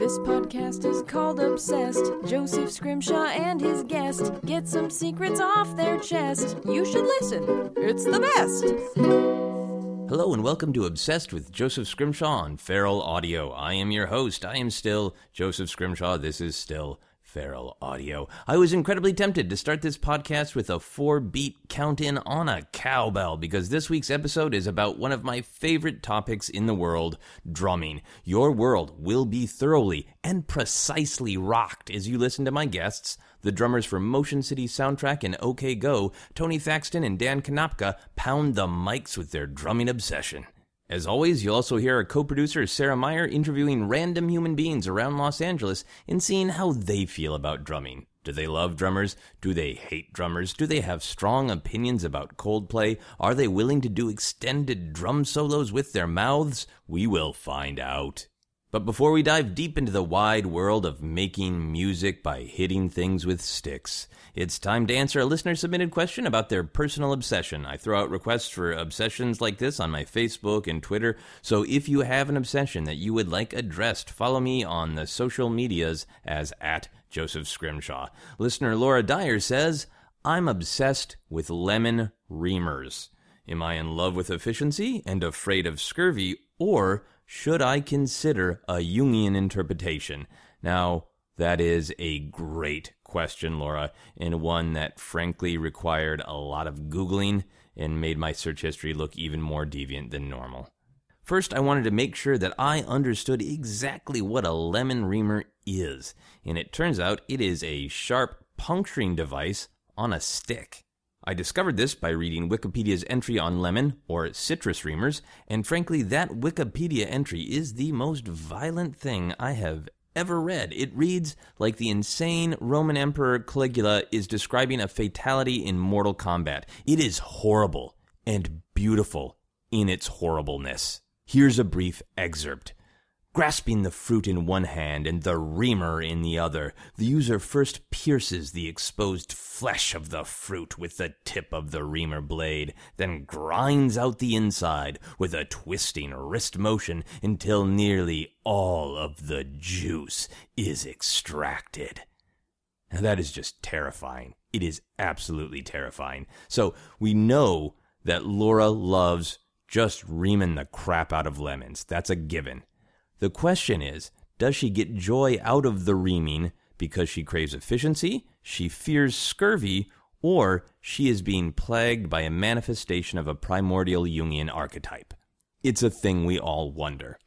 This podcast is called Obsessed. Joseph Scrimshaw and his guest get some secrets off their chest. You should listen, it's the best. Hello and welcome to Obsessed with Joseph Scrimshaw on Feral Audio. I am your host. I am still Joseph Scrimshaw. This is still Feral Audio. I was incredibly tempted to start this podcast with a four beat count in on a cowbell because this week's episode is about one of my favorite topics in the world drumming. Your world will be thoroughly and precisely rocked as you listen to my guests, the drummers for Motion City Soundtrack and OK Go, Tony Thaxton and Dan Konopka, pound the mics with their drumming obsession. As always, you'll also hear our co producer Sarah Meyer interviewing random human beings around Los Angeles and seeing how they feel about drumming. Do they love drummers? Do they hate drummers? Do they have strong opinions about Coldplay? Are they willing to do extended drum solos with their mouths? We will find out. But before we dive deep into the wide world of making music by hitting things with sticks, it's time to answer a listener submitted question about their personal obsession. I throw out requests for obsessions like this on my Facebook and Twitter, so if you have an obsession that you would like addressed, follow me on the social medias as at Joseph Scrimshaw. Listener Laura Dyer says, I'm obsessed with lemon reamers. Am I in love with efficiency and afraid of scurvy, or should I consider a Jungian interpretation? Now, that is a great question, Laura, and one that frankly required a lot of Googling and made my search history look even more deviant than normal. First, I wanted to make sure that I understood exactly what a lemon reamer is, and it turns out it is a sharp puncturing device on a stick. I discovered this by reading Wikipedia's entry on lemon, or citrus reamers, and frankly, that Wikipedia entry is the most violent thing I have ever read. It reads like the insane Roman Emperor Caligula is describing a fatality in Mortal Kombat. It is horrible and beautiful in its horribleness. Here's a brief excerpt. Grasping the fruit in one hand and the reamer in the other, the user first pierces the exposed flesh of the fruit with the tip of the reamer blade, then grinds out the inside with a twisting wrist motion until nearly all of the juice is extracted. Now that is just terrifying. It is absolutely terrifying. So we know that Laura loves just reaming the crap out of lemons. That's a given. The question is does she get joy out of the reaming because she craves efficiency, she fears scurvy, or she is being plagued by a manifestation of a primordial Jungian archetype? It's a thing we all wonder.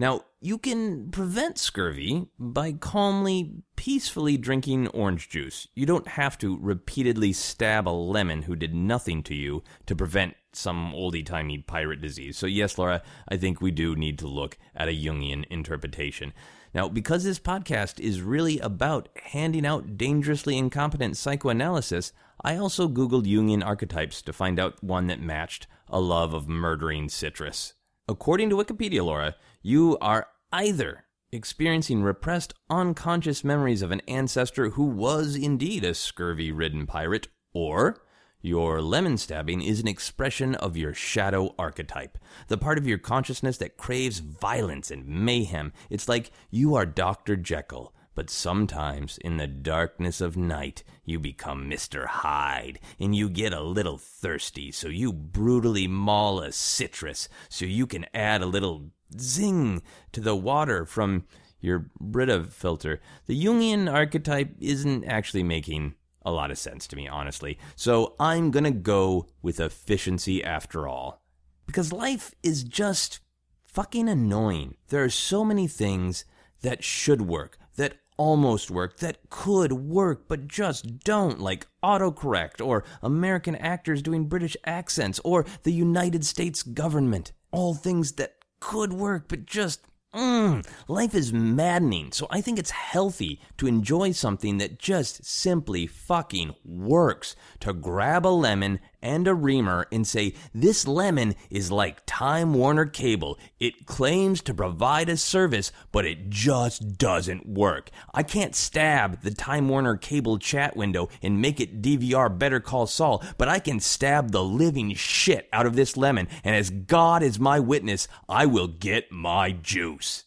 Now, you can prevent scurvy by calmly, peacefully drinking orange juice. You don't have to repeatedly stab a lemon who did nothing to you to prevent some oldie timey pirate disease. So, yes, Laura, I think we do need to look at a Jungian interpretation. Now, because this podcast is really about handing out dangerously incompetent psychoanalysis, I also Googled Jungian archetypes to find out one that matched a love of murdering citrus. According to Wikipedia, Laura, you are either experiencing repressed unconscious memories of an ancestor who was indeed a scurvy ridden pirate, or your lemon stabbing is an expression of your shadow archetype, the part of your consciousness that craves violence and mayhem. It's like you are Dr. Jekyll, but sometimes in the darkness of night you become Mr. Hyde and you get a little thirsty, so you brutally maul a citrus so you can add a little zing to the water from your Brita filter. The Jungian archetype isn't actually making a lot of sense to me, honestly. So I'm gonna go with efficiency after all. Because life is just fucking annoying. There are so many things that should work, that almost work, that could work, but just don't, like autocorrect, or American actors doing British accents, or the United States government. All things that could work, but just Mm, life is maddening, so I think it's healthy to enjoy something that just simply fucking works. To grab a lemon and a reamer and say, This lemon is like Time Warner Cable. It claims to provide a service, but it just doesn't work. I can't stab the Time Warner Cable chat window and make it DVR Better Call Saul, but I can stab the living shit out of this lemon, and as God is my witness, I will get my juice.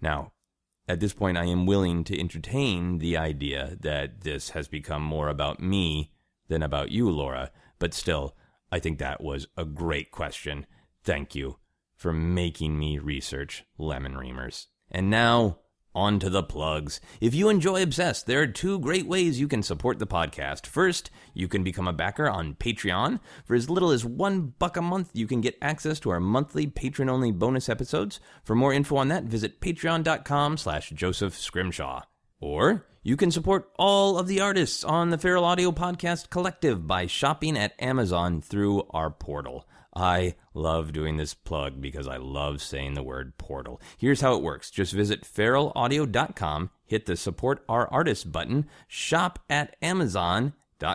Now, at this point, I am willing to entertain the idea that this has become more about me than about you, Laura. But still, I think that was a great question. Thank you for making me research lemon reamers. And now, on to the plugs. If you enjoy Obsessed, there are two great ways you can support the podcast. First, you can become a backer on Patreon. For as little as one buck a month, you can get access to our monthly patron-only bonus episodes. For more info on that, visit patreon.com slash Joseph Scrimshaw. Or you can support all of the artists on the Feral Audio Podcast Collective by shopping at Amazon through our portal. I love doing this plug because I love saying the word portal. Here's how it works. Just visit feralaudio.com, hit the support our artists button, shop at Amazon,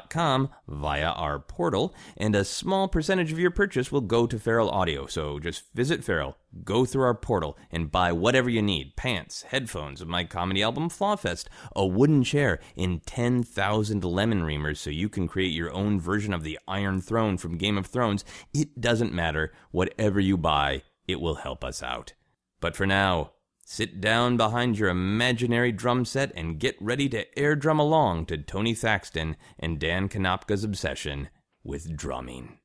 com via our portal, and a small percentage of your purchase will go to Feral Audio. So just visit Feral, go through our portal, and buy whatever you need pants, headphones, my comedy album Flawfest, a wooden chair, and 10,000 lemon reamers so you can create your own version of the Iron Throne from Game of Thrones. It doesn't matter. Whatever you buy, it will help us out. But for now, Sit down behind your imaginary drum set and get ready to air drum along to Tony Thaxton and Dan Konopka's obsession with drumming.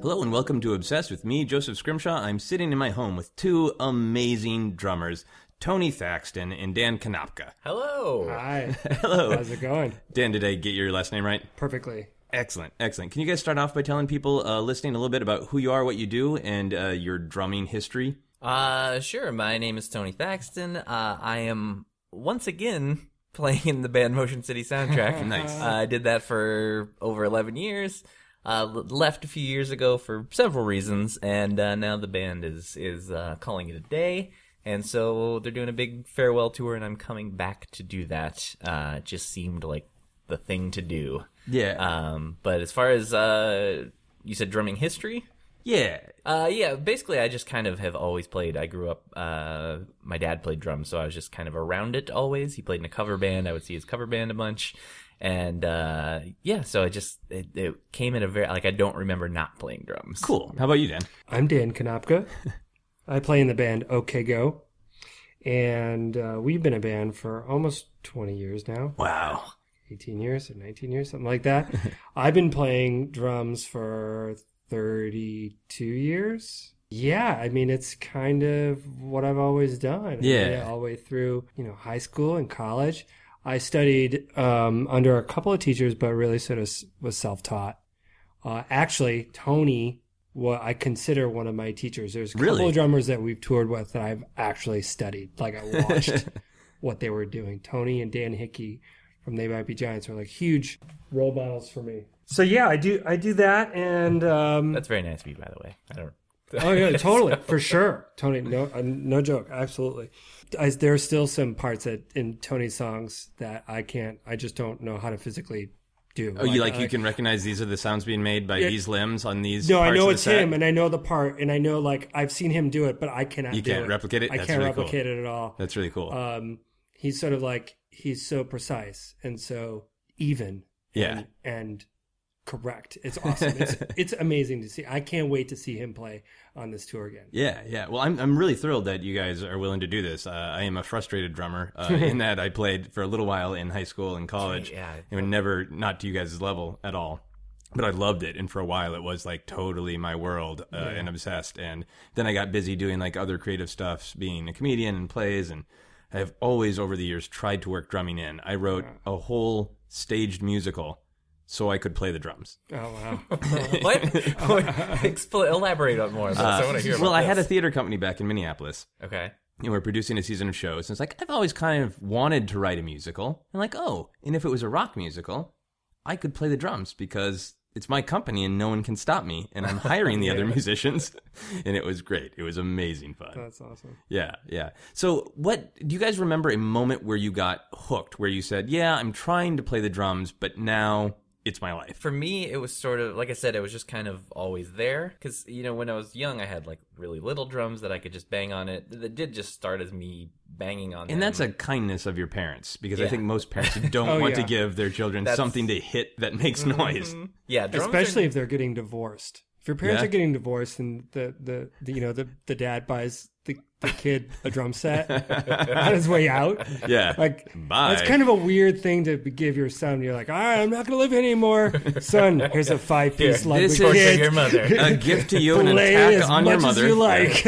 Hello and welcome to Obsessed with me, Joseph Scrimshaw. I'm sitting in my home with two amazing drummers, Tony Thaxton and Dan Konopka. Hello. Hi. Hello. How's it going? Dan, did I get your last name right? Perfectly. Excellent, excellent. Can you guys start off by telling people uh, listening a little bit about who you are, what you do, and uh, your drumming history? Uh, sure. My name is Tony Thaxton. Uh, I am once again playing in the band Motion City soundtrack. Nice. Uh, I did that for over 11 years. Uh, left a few years ago for several reasons, and uh, now the band is is uh, calling it a day. And so they're doing a big farewell tour, and I'm coming back to do that. Uh, it just seemed like the thing to do. Yeah. Um, but as far as uh, you said, drumming history. yeah. Uh, yeah, basically, I just kind of have always played. I grew up, uh, my dad played drums, so I was just kind of around it always. He played in a cover band. I would see his cover band a bunch. And, uh, yeah, so it just, it, it came in a very, like, I don't remember not playing drums. Cool. How about you, Dan? I'm Dan Konopka. I play in the band OK Go. And uh, we've been a band for almost 20 years now Wow. 18 years or 19 years, something like that. I've been playing drums for 32 years. Yeah, I mean, it's kind of what I've always done. Yeah. all the way through, you know, high school and college. I studied um, under a couple of teachers, but really sort of was self taught. Uh, actually, Tony, what I consider one of my teachers. There's a couple Really? of drummers that we've toured with that I've actually studied. Like I watched what they were doing. Tony and Dan Hickey from They Might Be Giants are like huge role models for me. So yeah, I do I do that, and um, That's very nice of you, by the way. I don't. oh yeah, totally for sure, Tony. No, uh, no joke, absolutely. I, there are still some parts that in Tony's songs that I can't. I just don't know how to physically do. Oh, you like I- you can recognize these are the sounds being made by these limbs on these. No, I know of it's set? him, and I know the part, and I know like I've seen him do it, but I cannot. You do can't it. replicate it? I That's can't really cool. replicate it at all. That's really cool. Um, he's sort of like he's so precise and so even. Yeah. and, and correct. It's awesome. it's it's amazing to see. I can't wait to see him play on this tour again. yeah, yeah. Well, I'm I'm really thrilled that you guys are willing to do this. Uh, I am a frustrated drummer uh, in that I played for a little while in high school and college, Yeah. and never not to you guys' level at all. But I loved it, and for a while it was like totally my world uh, and obsessed. And then I got busy doing like other creative stuff, being a comedian and plays, and I have always over the years tried to work drumming in. I wrote a whole staged musical so I could play the drums. Oh wow! what? Expl- elaborate on more. About this. I want to uh, hear about well, I had a theater company back in Minneapolis. Okay. and we we're producing a season of shows. And it's like, I've always kind of wanted to write a musical. And like, oh, and if it was a rock musical, I could play the drums because it's my company and no one can stop me. And I'm hiring the other musicians. and it was great. It was amazing fun. That's awesome. Yeah, yeah. So, what do you guys remember a moment where you got hooked, where you said, yeah, I'm trying to play the drums, but now it's my life? For me, it was sort of like I said, it was just kind of always there because you know when I was young, I had like really little drums that I could just bang on it. That did just start as me banging on. And them. that's a kindness of your parents because I think most parents don't Oh, want to give their children That's- something to hit that makes mm-hmm. noise. yeah, drums Especially Are, if they're getting divorced. If your parents Yeah. are getting divorced and the, the, the you know the, the dad buys the, the kid a drum set on his way out, Yeah. like Bye. that's kind of a weird thing to give your son. You're like, all right, I'm not going to live here anymore, son. Here's a five piece Ludwig this is- kid. your mother. a gift to you and an attack on your mother. you like.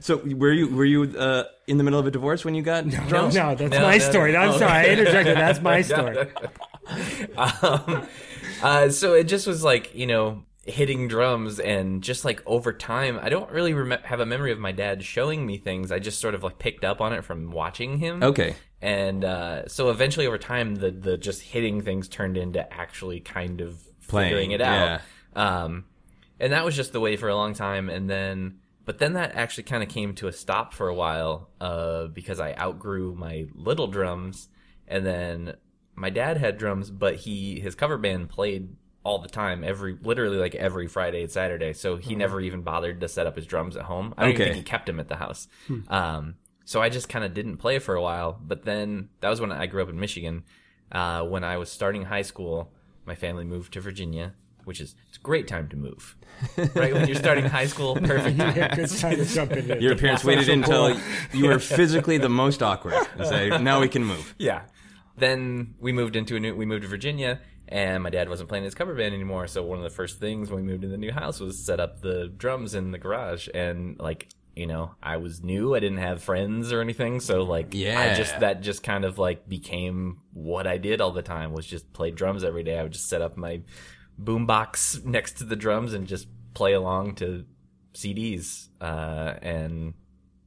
So were you were you uh, in the middle of a divorce when you got no, drums? no, that's No, my no, story. I'm Oh. sorry, I interjected. That's my story. um, uh, so it just was like you know hitting drums and just like over time i don't really rem- have a memory of my dad showing me things. I just sort of like picked up on it from watching him. Okay. and uh, so eventually over time the the just hitting things turned into actually kind of Playing, figuring it out. um, and that was just the way for a long time. And then but then that actually kind of came to a stop for a while uh, because i outgrew my little drums. And then my dad had drums but he his cover band played all the time every literally like every friday and saturday so he never even bothered to set up his drums at home i don't even Okay. think he kept them at the house um, so I just kind of didn't play for a while. But then that was when I grew up in Michigan. Uh, when I was starting high school, my family moved to Virginia, which is it's a great time to move. right when you're starting high school, perfect time. Yeah, good time to jump in. Your parents waited until you were physically the most awkward and say, "Now we can move." Yeah. Then we moved into a new. We moved to Virginia, and my dad wasn't playing his cover band anymore. So one of the first things when we moved in the new house was set up the drums in the garage, and like you know, I was new. I didn't have friends or anything, so like, yeah, I just that just kind of like became what I did all the time was just play drums every day. I would just set up my boombox next to the drums and just play along to CDs, uh, and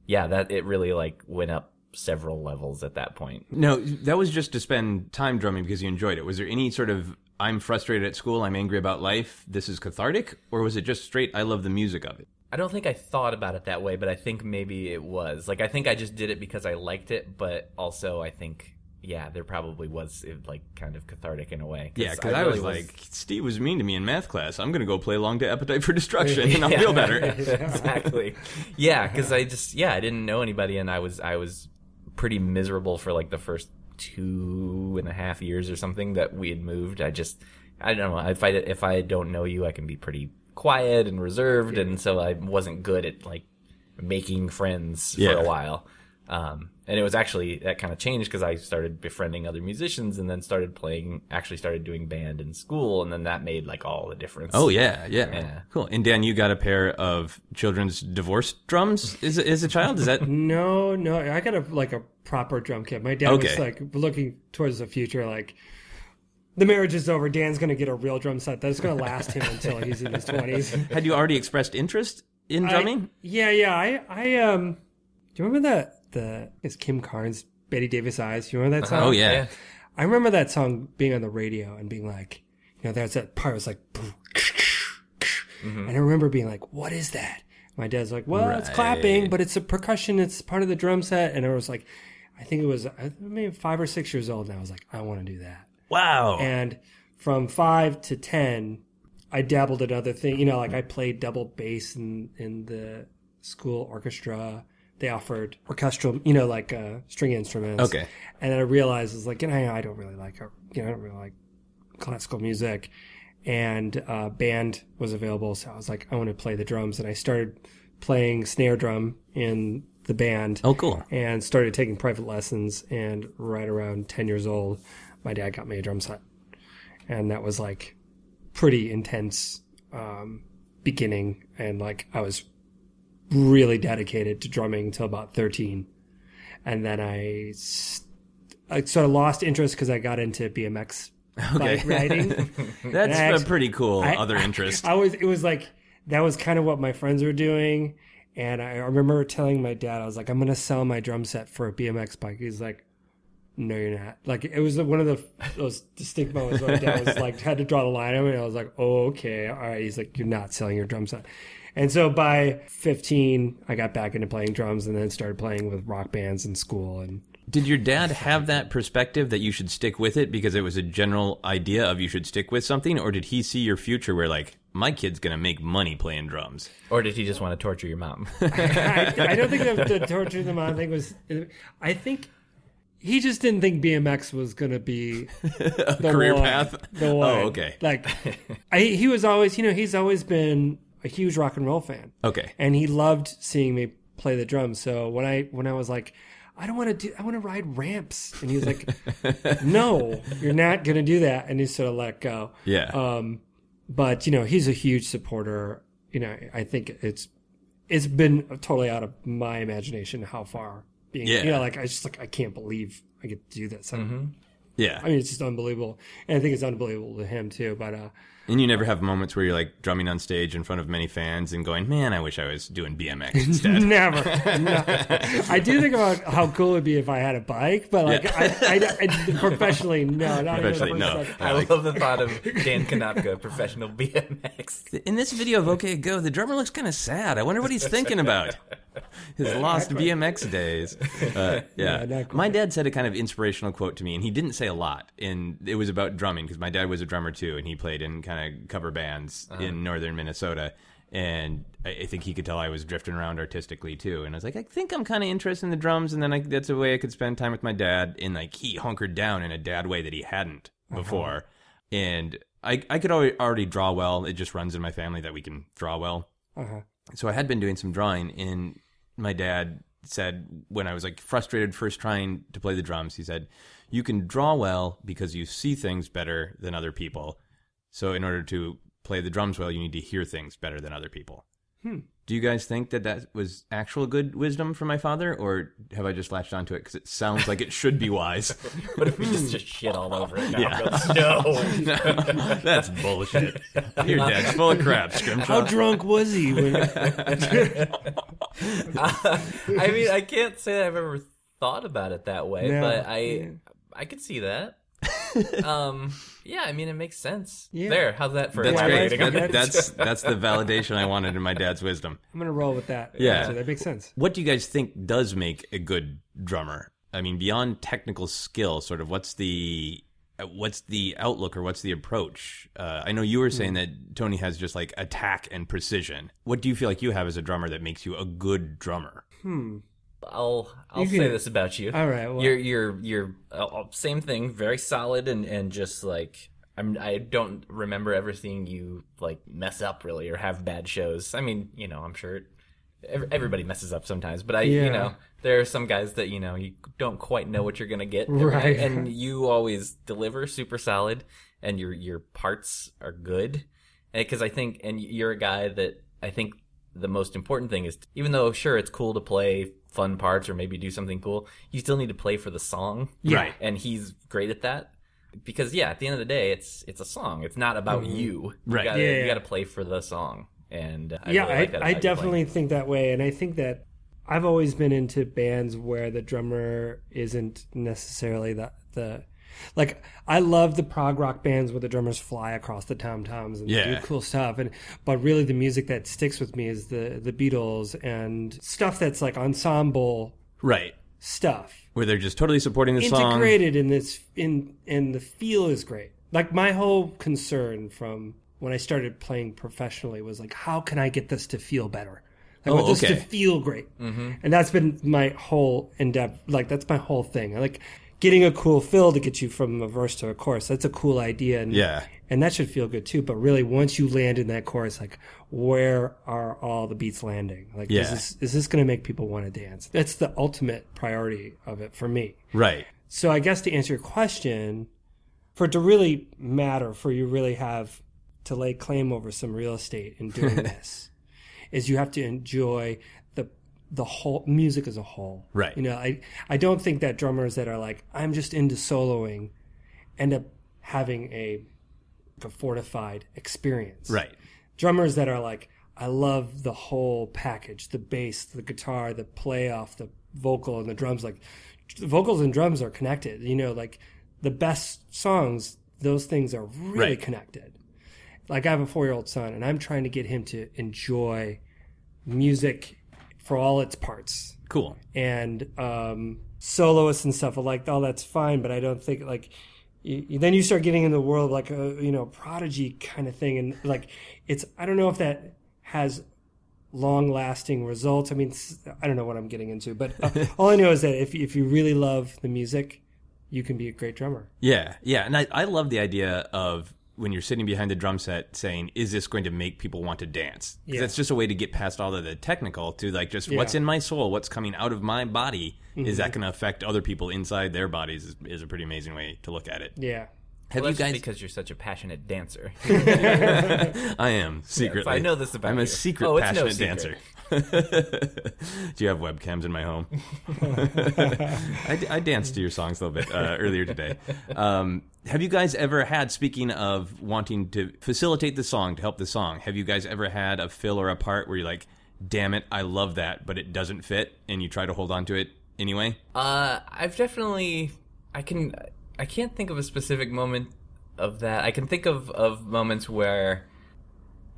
yeah, that it really like went up several levels at that point. No, that was just to spend time drumming because you enjoyed it. Was there any sort of "I'm frustrated at school, I'm angry about life, this is cathartic," or was it just straight "I love the music of it"? I don't think I thought about it that way, but I think maybe it was. Like I think I just did it because I liked it, but also I think yeah, there probably was it, like kind of cathartic in a way. Yeah, because I, really was like, Steve was mean to me in math class. I'm going to go play along to Appetite for Destruction, and I'll Yeah. feel better. exactly. Yeah, because I just yeah I didn't know anybody, and I was I was pretty miserable for like the first two and a half years or something that we had moved. I just I don't know if I if I don't know you, I can be pretty quiet and reserved, and so I wasn't good at like making friends Yeah. for a while. Um, and it was actually that kind of changed because I started befriending other musicians, and then started playing. Actually, started doing band in school, and then that made like all the difference. Oh yeah, yeah, Yeah. cool. And Dan, you got a pair of children's divorce drums as a, as a child. Is that No, no, I got a like a proper drum kit. My dad Okay. was like looking towards the future, like the marriage is over. Dan's gonna get a real drum set that's gonna last him until he's in his twenties. had you already expressed interest in drumming? yeah, yeah. I, I um, do you remember that the is Kim Carnes Bette Davis Eyes? You remember that song? Oh yeah. I remember that song being on the radio and being like, you know, there's that part was like, mm-hmm. and I remember being like, what is that? My dad's like, well, it's clapping, but it's a percussion. It's part of the drum set. And I was like, I think it was I- maybe five or six years old. And I was like, I want to do that. Wow. And from five to 10, I dabbled in other things. You know, like I played double bass in, in the school orchestra. They offered orchestral, you know, like uh, string instruments. Okay. And then I realized, it's like, you know, I don't really like, you know, I don't really like classical music. And uh, band was available. So I was like, I want to play the drums. And I started playing snare drum in the band oh cool. and started taking private lessons. And right around 10 years old, my dad got me a drum set. And that was like pretty intense um, beginning. And like I was really dedicated to drumming until about 13. And then I, I sort of lost interest because I got into BMX bike riding. That's I a pretty cool I- other interest. I was. It was like that was kind of what my friends were doing, and I remember telling my dad, I was like, "I'm gonna sell my drum set for a BMX bike." He's like, "No, you're not." Like it was one of the those distinct moments where my dad was like had to draw the line on me. And I was like, "Oh, okay, all right." He's like, "You're not selling your drum set." And so by 15, I got back into playing drums, and then started playing with rock bands in school. And Did your dad have that perspective that you should stick with it because it was a general idea of you should stick with something, or did he see your future where like my kid's gonna make money playing drums? Or did he just want to torture your mom? I, I don't think the, the torture the mom thing was. I think he just didn't think BMX was gonna be A the career one, path. The oh, one. Oh, okay. Like, I, he was always, you know, he's always been a huge rock and roll fan, Okay. and he loved seeing me play the drums. So when I when I was like, I don't want to do, I want to ride ramps, and he was like, No, you're not gonna do that, and he sort of let go. Yeah. Um, but you know, he's a huge supporter. You know, I think it's it's been totally out of my imagination how far being. Yeah. You know, like I just like I can't believe I get to do this. I- yeah. I mean, it's just unbelievable, and I think it's unbelievable to him too. But uh, And you never have moments where you're like drumming on stage in front of many fans and going, "Man, I wish I was doing BMX instead." never. No. I do think about how cool it'd be if I had a bike, but like Yeah. I, I, I, professionally, no, not Professionally, for no. second. I I like- love the thought of Dan Konopka, professional BMX. In this video of OK Go, the drummer looks kind of sad. I wonder what he's thinking about. His lost BMX days. Uh, yeah. Yeah, my dad said a kind of inspirational quote to me, and he didn't say a lot. And it was about drumming because my dad was a drummer too, and he played in kind of cover bands in northern Minnesota. And I, I think he could tell I was drifting around artistically too. And I was like, I think I'm kind of interested in the drums, and then I, that's a way I could spend time with my dad. And like he hunkered down in a dad way that he hadn't before. And I, I could already, already draw well. It just runs in my family that we can draw well. Uh-huh. So I had been doing some drawing, and my dad said when I was like frustrated first trying to play the drums, he said, "You can draw well because you see things better than other people. So in order to play the drums well, you need to hear things better than other people." Hmm. Do you guys think that that was actual good wisdom from my father, or have I just latched onto it because it sounds like it should be wise? What if we just, just shit all over it now? Yeah. No. That's bullshit. Your dad's full of crap, Scrimshaw. How drunk was he? When, I mean, I can't say I've ever thought about it that way, No, but I yeah. I could see that. um, yeah, I mean, it makes sense. Yeah. There, how's that for That's Yeah, great. That- that's that's the validation I wanted in my dad's wisdom. I'm gonna roll with that. Yeah. so that makes sense. What do you guys think does make a good drummer? I mean, beyond technical skill, sort of what's the uh, what's the outlook or what's the approach? Uh, I know you were saying that Tony has just like attack and precision. What do you feel like you have as a drummer that makes you a good drummer? I'll I'll say this about you. All right, well- you're you're you're uh, same thing, very solid and and just like I'm. I don't remember ever seeing you like mess up really or have bad shows. I mean, you know, I'm sure it, ev- everybody messes up sometimes, but I, Yeah. you know, there are some guys that you know you don't quite know what you're gonna get, Right. And you always deliver super solid, and your your parts are good, because I think, and you're a guy that I think the most important thing is even though sure it's cool to play fun parts or maybe do something cool, you still need to play for the song. Yeah. Right. And he's great at that. Because yeah, at the end of the day, it's it's a song. It's not about you. You Mm-hmm. Right. gotta, Yeah, you yeah. got to play for the song. And I yeah, really like that I, I definitely think that way, and I think that I've always been into bands where the drummer isn't necessarily the the like I love the prog rock bands where the drummers fly across the tom toms and Yeah. do cool stuff, and but really the music that sticks with me is the the Beatles and stuff that's like ensemble Right. stuff Where they're just totally supporting the song. integrated in this in and the feel is great like my whole concern from when i started playing professionally was like how can i get this to feel better i Oh, want this okay. to feel great mm-hmm. and that's been my whole endeavor like that's my whole thing like getting a cool fill to get you from a verse to a chorus that's a cool idea and Yeah. and that should feel good too but really once you land in that chorus like where are all the beats landing like Yeah. is this is this going to make people want to dance that's the ultimate priority of it for me Right. so I guess to answer your question, for it to really matter, for you really have to lay claim over some real estate in doing this, is you have to enjoy the whole music as a whole. Right. You know, I I don't think that drummers that are like I'm just into soloing end up having a, a fortified experience. Right. Drummers that are like I love the whole package, the bass, the guitar, the play off, the vocal and the drums like the vocals and drums are connected. You know, like the best songs, those things are really Right. connected. Like I have a four year old son, and I'm trying to get him to enjoy music for all its parts. Cool. And um, soloists and stuff, like all that's fine, but I don't think like. You, you- then you start getting in the world of like a you know prodigy kind of thing, and like it's I don't know if that has long lasting results. I mean, I don't know what I'm getting into, but uh, all I know is that if if you really love the music, you can be a great drummer. Yeah, yeah, and I, I love the idea of when you're sitting behind the drum set saying, "Is this going to make people want to dance?" Because Yeah. that's just a way to get past all of the technical to like just what's in my soul, what's coming out of my body. Is Mm-hmm. that going to affect other people inside their bodies? Is, is a pretty amazing way to look at it. Yeah. Have Well, you that's guys? because you're such a passionate dancer. I am secretly. I know this about I'm a secret Oh, it's no passionate dancer. Do you have webcams in my home? I, I danced to your songs a little bit uh, earlier today. Um, have you guys ever had, speaking of wanting to facilitate the song, to help the song, have you guys ever had a fill or a part where you're like, damn it, I love that, but it doesn't fit, and you try to hold on to it anyway? Uh, I've definitely, I can, I can't think of a specific moment of that. I can think of of moments where,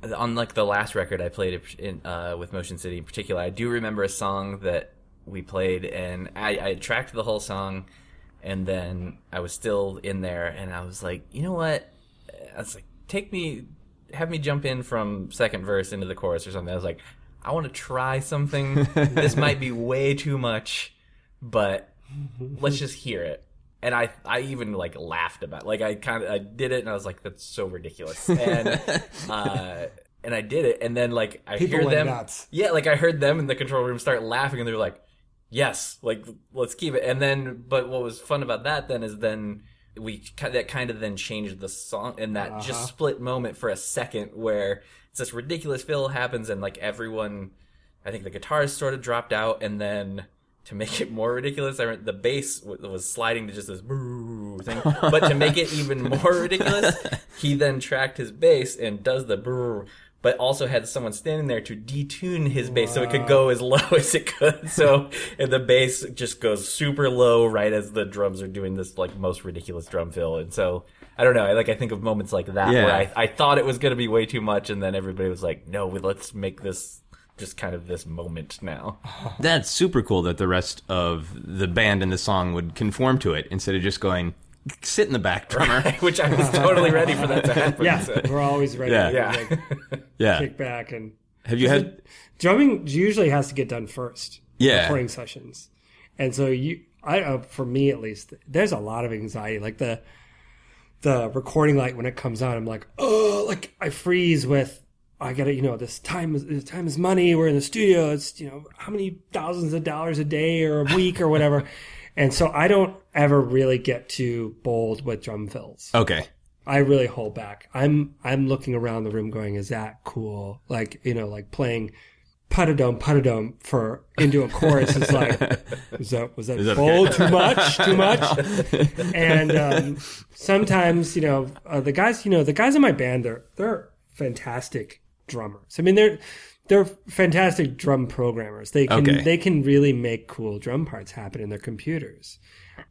on like the last record I played in uh, with Motion City in particular, I do remember a song that we played, and I, I tracked the whole song, and then I was still in there, and I was like, you know what? I was like, take me, have me jump in from second verse into the chorus or something. I was like, I want to try something. this might be way too much, but let's just hear it. And I, I even like laughed about it. like I kind of I did it and I was like that's so ridiculous and uh and I did it and then like I People hear them nuts. yeah like I heard them in the control room start laughing and they're like yes like let's keep it and then but what was fun about that then is then we that kind of then changed the song in that just split moment for a second where it's this ridiculous fill happens and like everyone I think the guitars sort of dropped out, and then to make it more ridiculous, I the bass w- was sliding to just this brrrr thing. But to make it even more ridiculous, he then tracked his bass and does the but also had someone standing there to detune his bass so it could go as low as it could. So and the bass just goes super low right as the drums are doing this like most ridiculous drum fill, and so. I don't know. I like I think of moments like that Yeah. where I, I thought it was going to be way too much, and then everybody was like, "No, we- let's make this just kind of this moment now." That's super cool that the rest of the band and the song would conform to it instead of just going, sit in the back, drummer. Which I was totally ready for that to happen. Yeah, so- we're always ready Yeah. to yeah. like, Yeah. kick back and Have you had? drumming usually has to get done first. Yeah. recording sessions, and so you, I, uh, for me at least, there's a lot of anxiety. Like the the recording light when it comes on, I'm like, oh, like I freeze with. I gotta, you know, this time is this time is money. We're in the studio. It's you know how many thousands of dollars a day or a week or whatever, and so I don't ever really get too bold with drum fills. Okay. I really hold back. I'm I'm looking around the room going, is that cool? Like, you know, like playing putadome putadome for into a chorus is like was that was that, that bold too much? Too much? and um, sometimes, you know, uh, the guys, you know, the guys in my band they're they're fantastic drummers. I mean they're they're fantastic drum programmers. They can Okay. they can really make cool drum parts happen in their computers.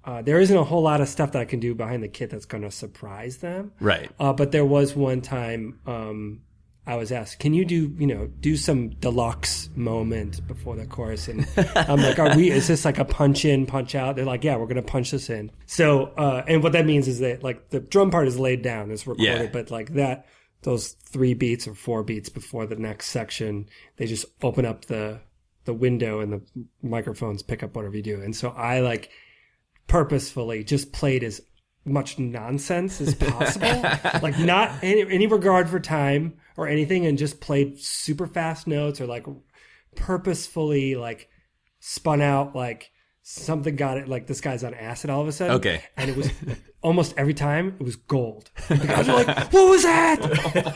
Uh, there isn't a whole lot of stuff that I can do behind the kit that's going to surprise them. Right. Uh, but there was one time um, I was asked, "Can you do you know do some deluxe moment before the chorus?" And I'm like, "Are we? Is this like a punch in, punch out?" They're like, "Yeah, we're gonna punch this in." So, uh, and what that means is that like the drum part is laid down, it's recorded, Yeah. but like that, those three beats or four beats before the next section, they just open up the the window and the microphones pick up whatever you do. And so I like purposefully just played as much nonsense as possible, like not any, any regard for time or anything, and just played super fast notes or like purposefully like spun out like something got it like this guy's on acid all of a sudden. Okay. and it was almost every time it was gold. The guys were like, "What was that?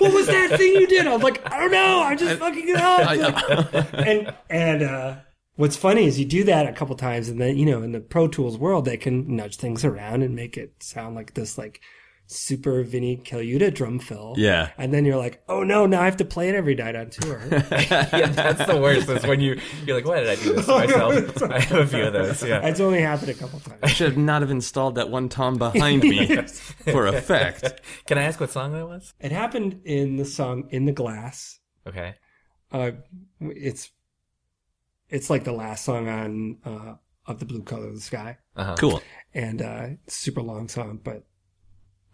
What was that thing you did?" I was like, "I don't know. I'm just fucking it up." and and uh, what's funny is you do that a couple times, and then you know in the Pro Tools world they can nudge things around and make it sound like this like super Vinnie Colaiuta drum fill. Yeah. and then you're like, "Oh no, now I have to play it every night on tour." yeah, that's the worst. Is when you you're like, why did I do this to myself? I have a few of those. Yeah. it's only happened a couple times. I should not have installed that one tom behind me for effect. Can I ask what song that was? It happened in the song "In the Glass." Okay. Uh, it's it's like the last song on uh, of the blue color of the sky. Uh-huh. Cool. and uh, super long song, but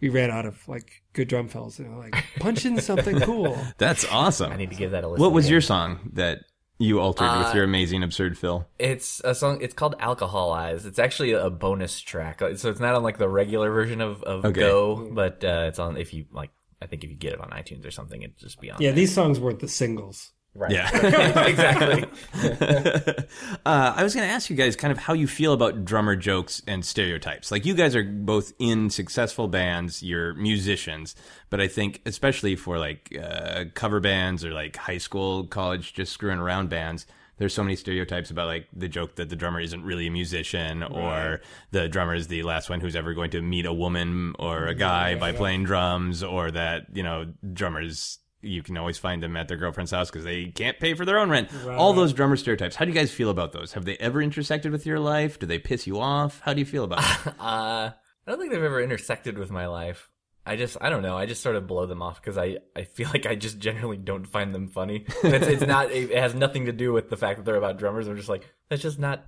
we ran out of like good drum fills. You know, like punch in something cool. That's awesome. I need to give that a listen. what was again. your song that you altered Uh, with your amazing absurd fill? It's a song. It's called Alcohol Eyes. It's actually a bonus track, Uh, so it's not on like the regular version of, of Okay. Go, but uh, it's on if you like. I think if you get it on iTunes or something, it'd just be on. Yeah, there. these songs weren't the singles. Right. Yeah. exactly. uh, I was going to ask you guys kind of how you feel about drummer jokes and stereotypes. Like, you guys are both in successful bands, you're musicians, but I think, especially for like uh, cover bands or like high school, college, just screwing around bands, there's so many stereotypes about like the joke that the drummer isn't really a musician or the drummer is the last one who's ever going to meet a woman or a guy by playing drums or that, you know, drummers you can always find them at their girlfriend's house because they can't pay for their own rent. All those drummer stereotypes. How do you guys feel about those? Have they ever intersected with your life? Do they piss you off? How do you feel about it? Uh, I don't think they've ever intersected with my life. I just, I don't know. I just sort of blow them off because I, I feel like I just generally don't find them funny. It's, it's not, it has nothing to do with the fact that they're about drummers. I'm just like, that's just not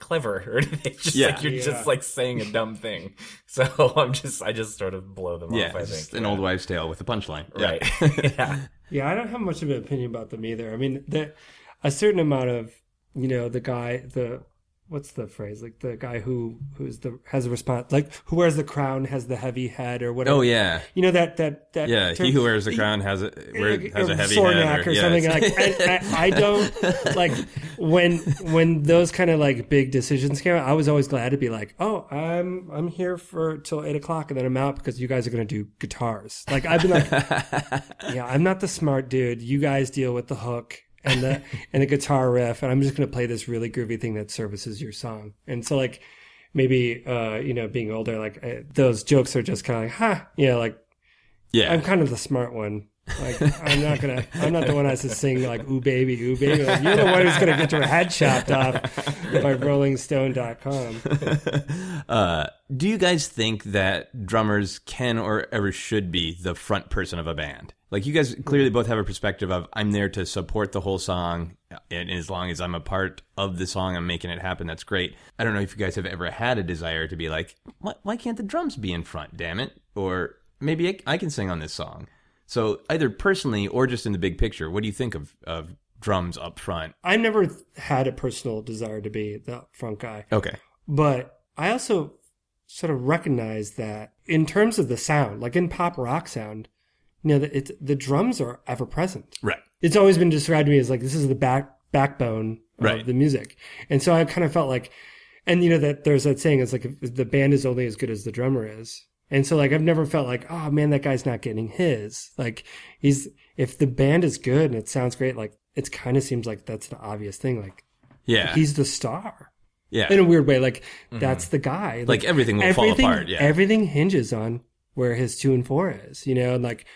clever or anything. Just Yeah. like you're Yeah. just like saying a dumb thing. So I'm just, I just sort of blow them yeah, off. I it's think an old wives' tale with a punchline. Yeah. right. yeah. Yeah, I don't have much of an opinion about them either. I mean, there a certain amount of you know the guy the what's the phrase like the guy who who's the has a response like who wears the crown has the heavy head or whatever. Oh yeah, you know that that that yeah. term- He who wears the crown has a wear, has a heavy head, or, yeah, something like. I, I, I don't like when when those kind of like big decisions came out. I was always glad to be like, oh, I'm I'm here for till eight o'clock, and then I'm out because you guys are gonna do guitars. Like I've been like, yeah, I'm not the smart dude. You guys deal with the hook and the and the guitar riff, and I'm just gonna play this really groovy thing that services your song. And so like maybe uh you know being older, like uh, those jokes are just kind of like, ha, yeah, like yeah. I'm kind of the smart one. Like I'm not gonna, I'm not the one that has to sing like "Ooh baby, ooh baby." Like, you're the one who's gonna get your head chopped off by RollingStone.com. Uh, do you guys think that drummers can or ever should be the front person of a band? Like you guys mm-hmm. clearly both have a perspective of I'm there to support the whole song, and as long as I'm a part of the song, I'm making it happen. That's great. I don't know if you guys have ever had a desire to be like, why, why can't the drums be in front? Damn it! Or maybe I, I can sing on this song. So either personally or just in the big picture, what do you think of of drums up front? I never had a personal desire to be the front guy, Okay. but I also sort of recognize that in terms of the sound, like in pop rock sound, you know, the, it's, the drums are ever present. Right. it's always been described to me as like this is the back backbone of Right. the music and so i kind of felt like and you know that there's that saying it's like if the band is only as good as the drummer is and so like i've never felt like oh man that guy's not getting his like he's if the band is good and it sounds great like it kind of seems like that's the obvious thing like Yeah. he's the star yeah. in a weird way like that's the guy Mm-hmm. Like, everything will fall apart, yeah. everything hinges on where his two and four is you know and like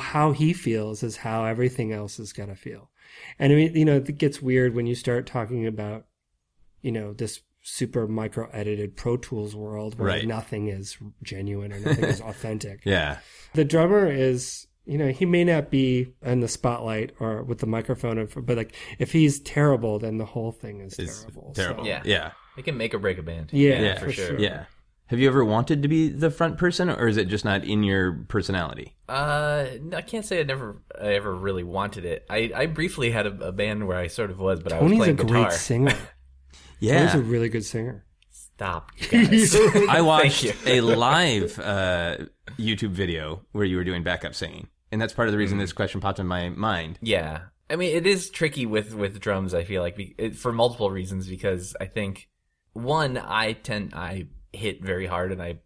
how he feels is how everything else is gonna feel and I mean, you know it gets weird when you start talking about you know this super micro edited pro tools world where Right. nothing is genuine or nothing is authentic yeah. the drummer is you know he may not be in the spotlight or with the microphone but like if he's terrible then the whole thing is It's terrible terrible. So- Yeah. Yeah. It can make or break a band. Yeah, Yeah, for, for sure. sure. Yeah. Have you ever wanted to be the front person, or is it just not in your personality? Uh, I can't say I never, I ever really wanted it. I, I briefly had a, a band where I sort of was, but I was Tony's a playing great guitar. singer. Yeah. Tony's a really good singer. Stop, you guys. I watched you. a live uh, YouTube video where you were doing backup singing, and that's part of the Mm. reason this question popped in my mind. Yeah, I mean, it is tricky with with drums. I feel like be, it, for multiple reasons because I think one, I tend I hit very hard and I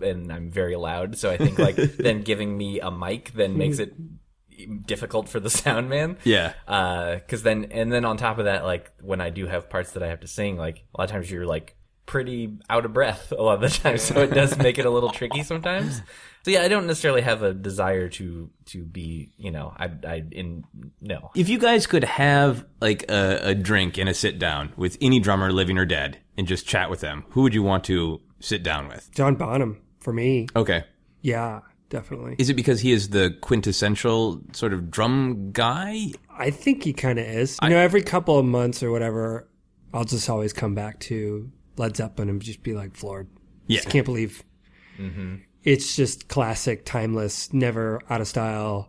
and I'm very loud, so I think like then giving me a mic then makes it difficult for the sound man. Yeah. Uh, cause then, and then on top of that, like when I do have parts that I have to sing, like a lot of times you're like pretty out of breath a lot of the time. So it does make it a little tricky sometimes. So yeah, I don't necessarily have a desire to, to be, you know, I, I, in, no. If you guys could have like a, a drink and a sit down with any drummer, living or dead, and just chat with them, who would you want to sit down with? John Bonham for me. Okay. Yeah, definitely. Is it because he is the quintessential sort of drum guy? I think he kind of is. You know, every couple of months or whatever, I'll just always come back to Led Zeppelin and just be like floored. Yeah. Just can't believe. Mm-hmm. it's just classic, timeless, never out of style.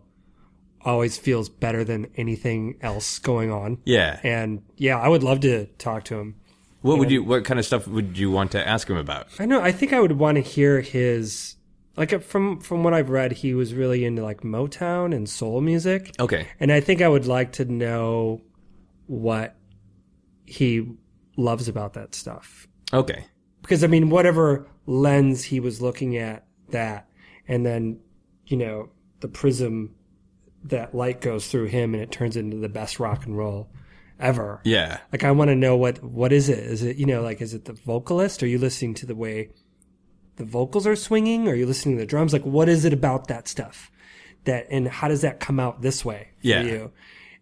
Always feels better than anything else going on. Yeah. And yeah, I would love to talk to him. What would you? What kind of stuff would you want to ask him about? I know. I think I would want to hear his like uh, from from what I've read, he was really into like Motown and soul music. Okay. And I think I would like to know what he loves about that stuff. Okay. Because I mean, whatever lens he was looking at that, and then you know the prism that light goes through him, and it turns into the best rock and roll ever. Yeah. Like I want to know what what is it? Is it you know like is it the vocalist? Are you listening to the way the vocals are swinging? Are you listening to the drums? Like what is it about that stuff? That and how does that come out this way for Yeah. you?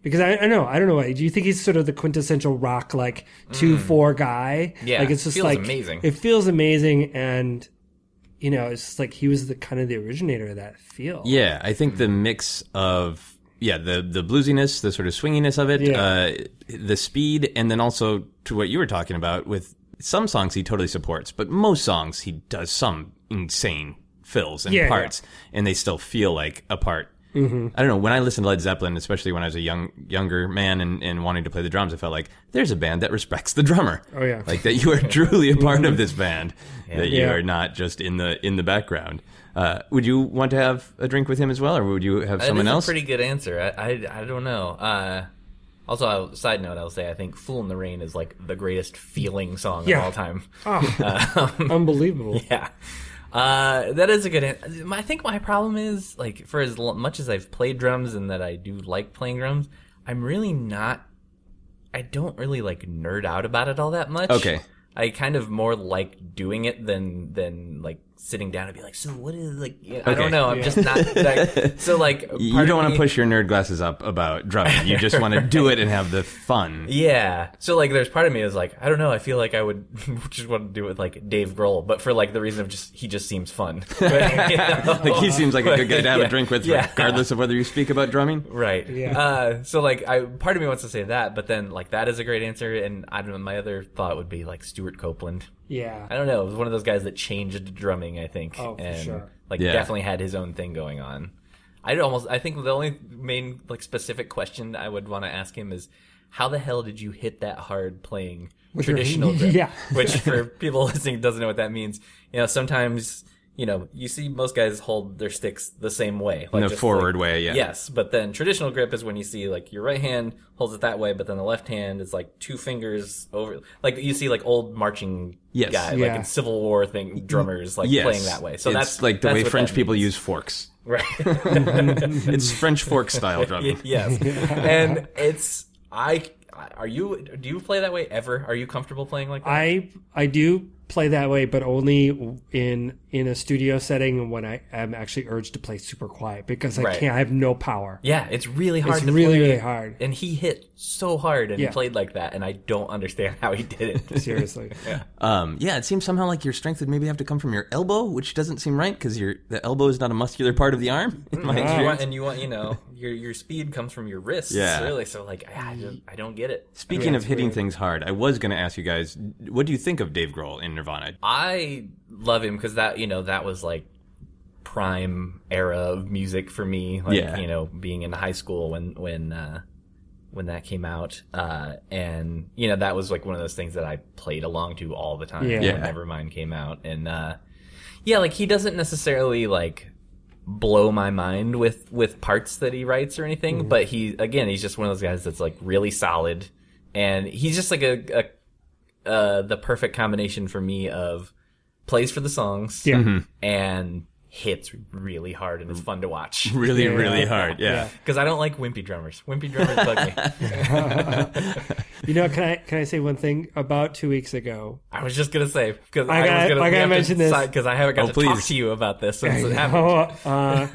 Because I, I know I don't know. Why do you think he's sort of the quintessential rock like two four guy? Mm. Yeah, like it's just feels like amazing. It feels amazing, and you know it's just like he was the kind of the originator of that feel. Yeah, I think the mix of yeah the the bluesiness, the sort of swinginess of it, Yeah. uh, the speed, and then also to what you were talking about with some songs he totally supports, but most songs he does some insane fills and Yeah, yeah. parts, and they still feel like a part. Mm-hmm. I don't know. When I listened to Led Zeppelin, especially when I was a young younger man and, and wanting to play the drums, I felt like there's a band that respects the drummer. Oh, yeah. like that you are truly a part of this band. That you Yeah. are not just in the in the background. Uh, would you want to have a drink with him as well, or would you have That someone is else? a pretty good answer. I, I, I don't know. Uh, also, I'll, side note, I'll say I think "Fool in the Rain" is like the greatest feeling song Yeah. of all time. Oh, unbelievable. Yeah. Uh, that is a good. An- I think my problem is like for as l- much as I've played drums and that I do like playing drums, I'm really not. I don't really like nerd out about it all that much. Okay. I kind of more like doing it than than like sitting down and be like, so what is like? I Okay. don't know. I'm just not. Like, so like you don't want to push your nerd glasses up about drumming. You just want to do it and have the fun. Yeah. So like, there's part of me is like, I don't know. I feel like I would just want to do it with like Dave Grohl, but for like the reason of just he just seems fun. You know? Like he seems like a good guy to have Yeah. a drink with, Yeah. regardless of whether you speak about drumming. Right. Yeah. Uh, so like, I part of me wants to say that, but then like that is a great answer, and I don't know. My other thought would be like Stewart Copeland. Yeah. I don't know. It was one of those guys that changed drumming. I think. Oh, for and sure. like Yeah. definitely had his own thing going on. I'd almost. I think the only main like specific question I would want to ask him is, how the hell did you hit that hard playing your- traditional grip? Yeah. Which for people listening doesn't know what that means. You know, sometimes. You know, you see most guys hold their sticks the same way, like the forward like- way, yeah. Yes, but then traditional grip is when you see like your right hand holds it that way, but then the left hand is like two fingers over. Like you see like old marching Yes. guy, like in Civil War thing, drummers like Yes, playing that way. So it's that's like the that's way French people use forks. right. It's French fork style drumming. yes, and it's I. Are you? Do you play that way ever? Are you comfortable playing like that? I I do play that way, but only in in a studio setting when I am actually urged to play super quiet because I Right. can't. I have no power. yeah, it's really hard. It's to really play. really hard. And he hit so hard and Yeah. played like that, and I don't understand how he did it. Seriously. Um, yeah, it seems somehow like your strength would maybe have to come from your elbow, which doesn't seem right because your the elbow is not a muscular part of the arm. In my And experience. and you want, you know, your your speed comes from your wrists. Yeah. really. So like, I, I, just, I don't get it. Speaking Yeah, of hitting weird. things hard, I was going to ask you guys, what do you think of Dave Grohl in Nirvana? I love him because that you know that was like prime era of music for me. Like Yeah. you know, being in high school when when uh, when that came out, uh, and you know that was like one of those things that I played along to all the time. Yeah. Yeah. When Nevermind came out, and uh, yeah, like he doesn't necessarily like blow my mind with with parts that he writes or anything but he again he's just one of those guys that's like really solid. And he's just like a, a uh the perfect combination for me of plays for the songs Yeah. and hits really hard and it's fun to watch Really, Yeah. really hard. Yeah. Yeah. because i don't like wimpy drummers wimpy drummers bug me You know, can I can I say one thing? About two weeks ago, i was just gonna say because I i, gotta- was gonna I gotta mention this. because i haven't got Oh, to talk to you about this since it happened uh,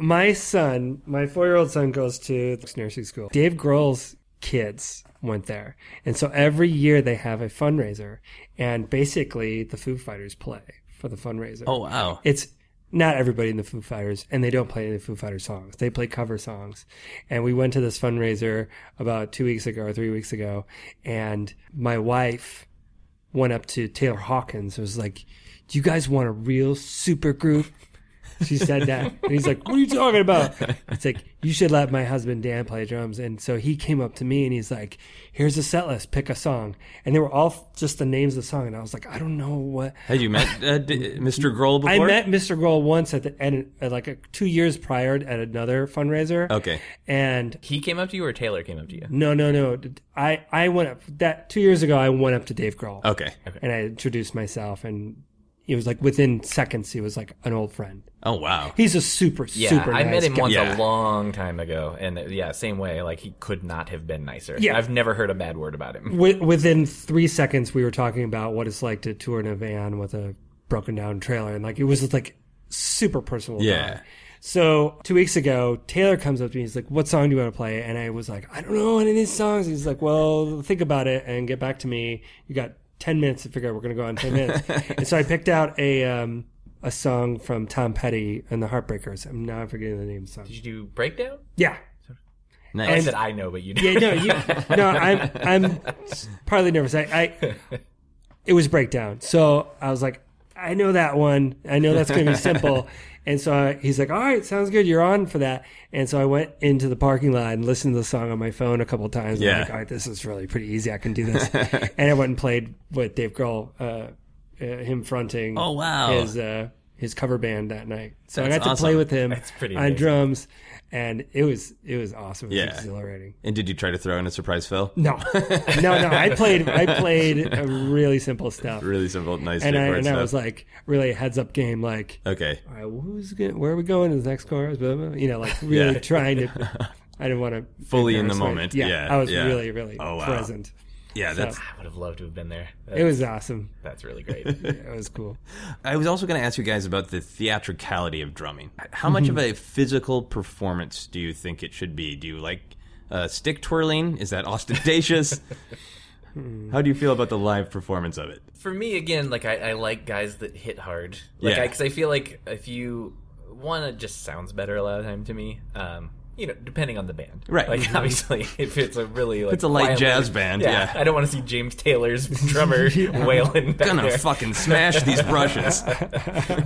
my son, my four year old son, goes to nursing school. Dave Grohl's kids went there, and so every year they have a fundraiser, and basically the Foo Fighters play for the fundraiser. Oh, wow. it's not everybody in the Foo Fighters, and they don't play any Foo Fighters songs. They play cover songs. And we went to this fundraiser about two weeks ago or three weeks ago, and my wife went up to Taylor Hawkins. It was like, "Do you guys want a real super group?" She said that, and he's like, "What are you talking about?" It's like you should let my husband Dan play drums. And so he came up to me and he's like, "Here's a set list. Pick a song." And they were all just the names of the song, and I was like, "I don't know what." Had you met uh, D- Mr. Grohl before? I met Mr. Grohl once at the end, at like a, two years prior at another fundraiser. Okay. And He came up to you, or Taylor came up to you? no, no, no. I I went up that two years ago. I went up to Dave Grohl Okay. Okay. and I introduced myself, and it was like within seconds he was like an old friend. Oh wow. He's a super Yeah, super. I nice met him guy. once Yeah. a long time ago, and uh, yeah, same way. Like he could not have been nicer. Yeah. I've never heard a bad word about him. Wi- within three seconds, we were talking about what it's like to tour in a van with a broken down trailer, and like it was just like super personal. Yeah. guy. So two weeks ago, Taylor comes up to me. He's like, "What song do you want to play?" And I was like, "I don't know any of these songs." He's like, "Well, think about it and get back to me. You got ten minutes to figure out. We're going to go on ten minutes." and so I picked out a um, a song from Tom Petty and the Heartbreakers. I'm now forgetting the name of the song. Did you do breakdown? Yeah, I Nice. said I know, but you yeah, didn't. no, you, no, I'm, I'm partly nervous. I, I, it was breakdown. So I was like, I know that one. I know that's going to be simple. And so I, he's like, all right, sounds good. You're on for that. And so I went into the parking lot and listened to the song on my phone a couple of times. I'm Yeah. like, all right, this is really pretty easy. I can do this. and I went and played with Dave Grohl, uh, uh, him fronting Oh, wow. his, uh, his cover band that night. So I got to play with him That's on drums. And it was, it was awesome. It was Yeah. exhilarating. and did you try to throw in a surprise fill? No, no, no. I played. I played really simple stuff, Really simple, nice, and I and I was like really a heads up game. Like, okay. all right, who's going where are we going to the next chorus? Blah, blah. You know, like really Yeah. trying to. I didn't want to Fully in the moment. Yeah, Yeah, I was yeah. really, really Oh, wow. present. Yeah, that's. I would have loved to have been there. It was awesome. That's really great. It was cool. I was also going to ask you guys about the theatricality of drumming. How much of a physical performance do you think it should be? Do you like uh, stick twirling? Is that ostentatious? How do you feel about the live performance of it? For me, again, like I, I like guys that hit hard. Like, Yeah. because I, feel like if you one, it just sounds better a lot of the time to me. Um, you know, depending on the band, Right. Like obviously, if it's a really like it's a light quiet jazz band, yeah. I don't want to see James Taylor's drummer wailing. back Gonna there. fucking smash these brushes.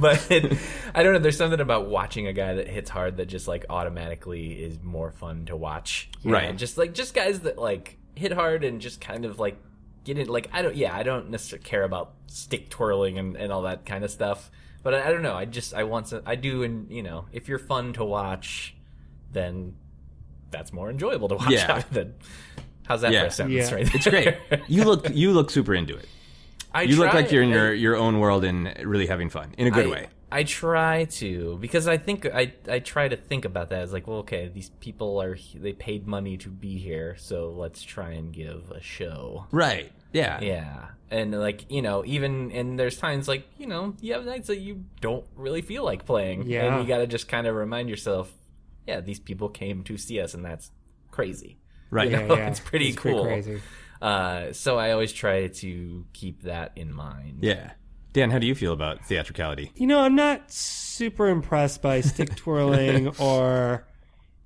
but it, I don't know. There's something about watching a guy that hits hard that just like automatically is more fun to watch. Right. know, Just like just guys that like hit hard and just kind of like get it. Like I don't. Yeah. I don't necessarily care about stick twirling and, and all that kind of stuff. But I, I don't know. I just I want to. I do. And you know, if you're fun to watch, then that's more enjoyable to watch. Yeah. than, how's that Yeah. for a sentence? Yeah. Right. It's great. You look you look super into it. I You look like you're in your, your own world and really having fun in a good I, way. I try to because I think I I try to think about that as like, well, okay, these people are they paid money to be here, so let's try and give a show. Right. Yeah. Yeah, and like you know, even and there's times like you know you have nights that you don't really feel like playing, Yeah. and you got to just kind of remind yourself, yeah, these people came to see us, and that's crazy. Right. Yeah, yeah. It's pretty pretty cool. crazy. Uh, so I always try to keep that in mind. Yeah. Dan, how do you feel about theatricality? You know, I'm not super impressed by stick twirling or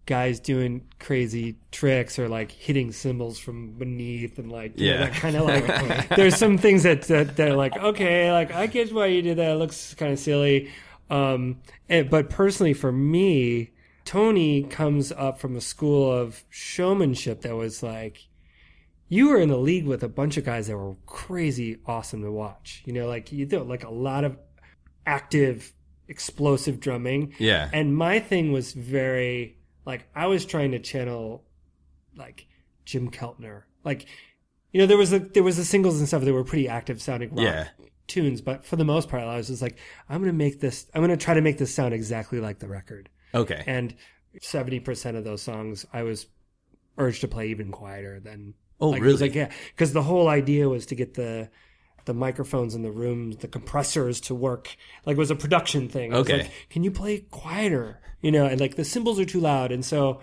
guys doing crazy tricks or like hitting cymbals from beneath and like you know, Yeah. that kind of like there's some things that, that that are like okay like I get why you did that it looks kind of silly um and, but personally for me Tony comes up from a school of showmanship that was like you were in a league with a bunch of guys that were crazy awesome to watch. You know, like you do like a lot of active, explosive drumming. Yeah. And my thing was very like I was trying to channel like Jim Keltner. Like you know, there was a there was the singles and stuff that were pretty active sounding rock Yeah. tunes, but for the most part I was just like, I'm gonna make this I'm gonna try to make this sound exactly like the record. Okay. And seventy percent of those songs I was urged to play even quieter than Oh, like, really? like yeah, because the whole idea was to get the the microphones in the rooms, the compressors to work. Like it was a production thing. Okay. like, can you play quieter? You know, and like the cymbals are too loud, and so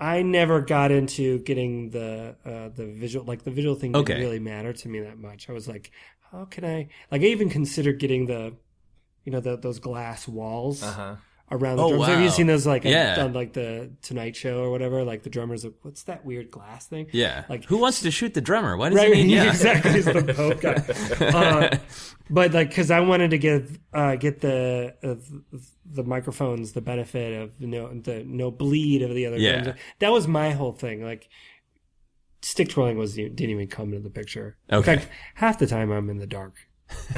I never got into getting the uh, the visual like the visual thing didn't Okay. really matter to me that much. I was like, how can I like I even considered getting the you know the, those glass walls Uh huh. Around the Oh, drums. Have you seen those like Yeah. on like the Tonight Show or whatever? Like the drummers, like, what's that weird glass thing? Yeah. Like- who wants to shoot the drummer? Why does Right, he need? Yeah. exactly. It's the Pope guy. Uh, but like, because I wanted to give uh, get the uh, the microphones the benefit of no the no bleed of the other Yeah. drums. That was my whole thing. Like, stick twirling was didn't even come into the picture. Okay. In fact, half the time I'm in the dark.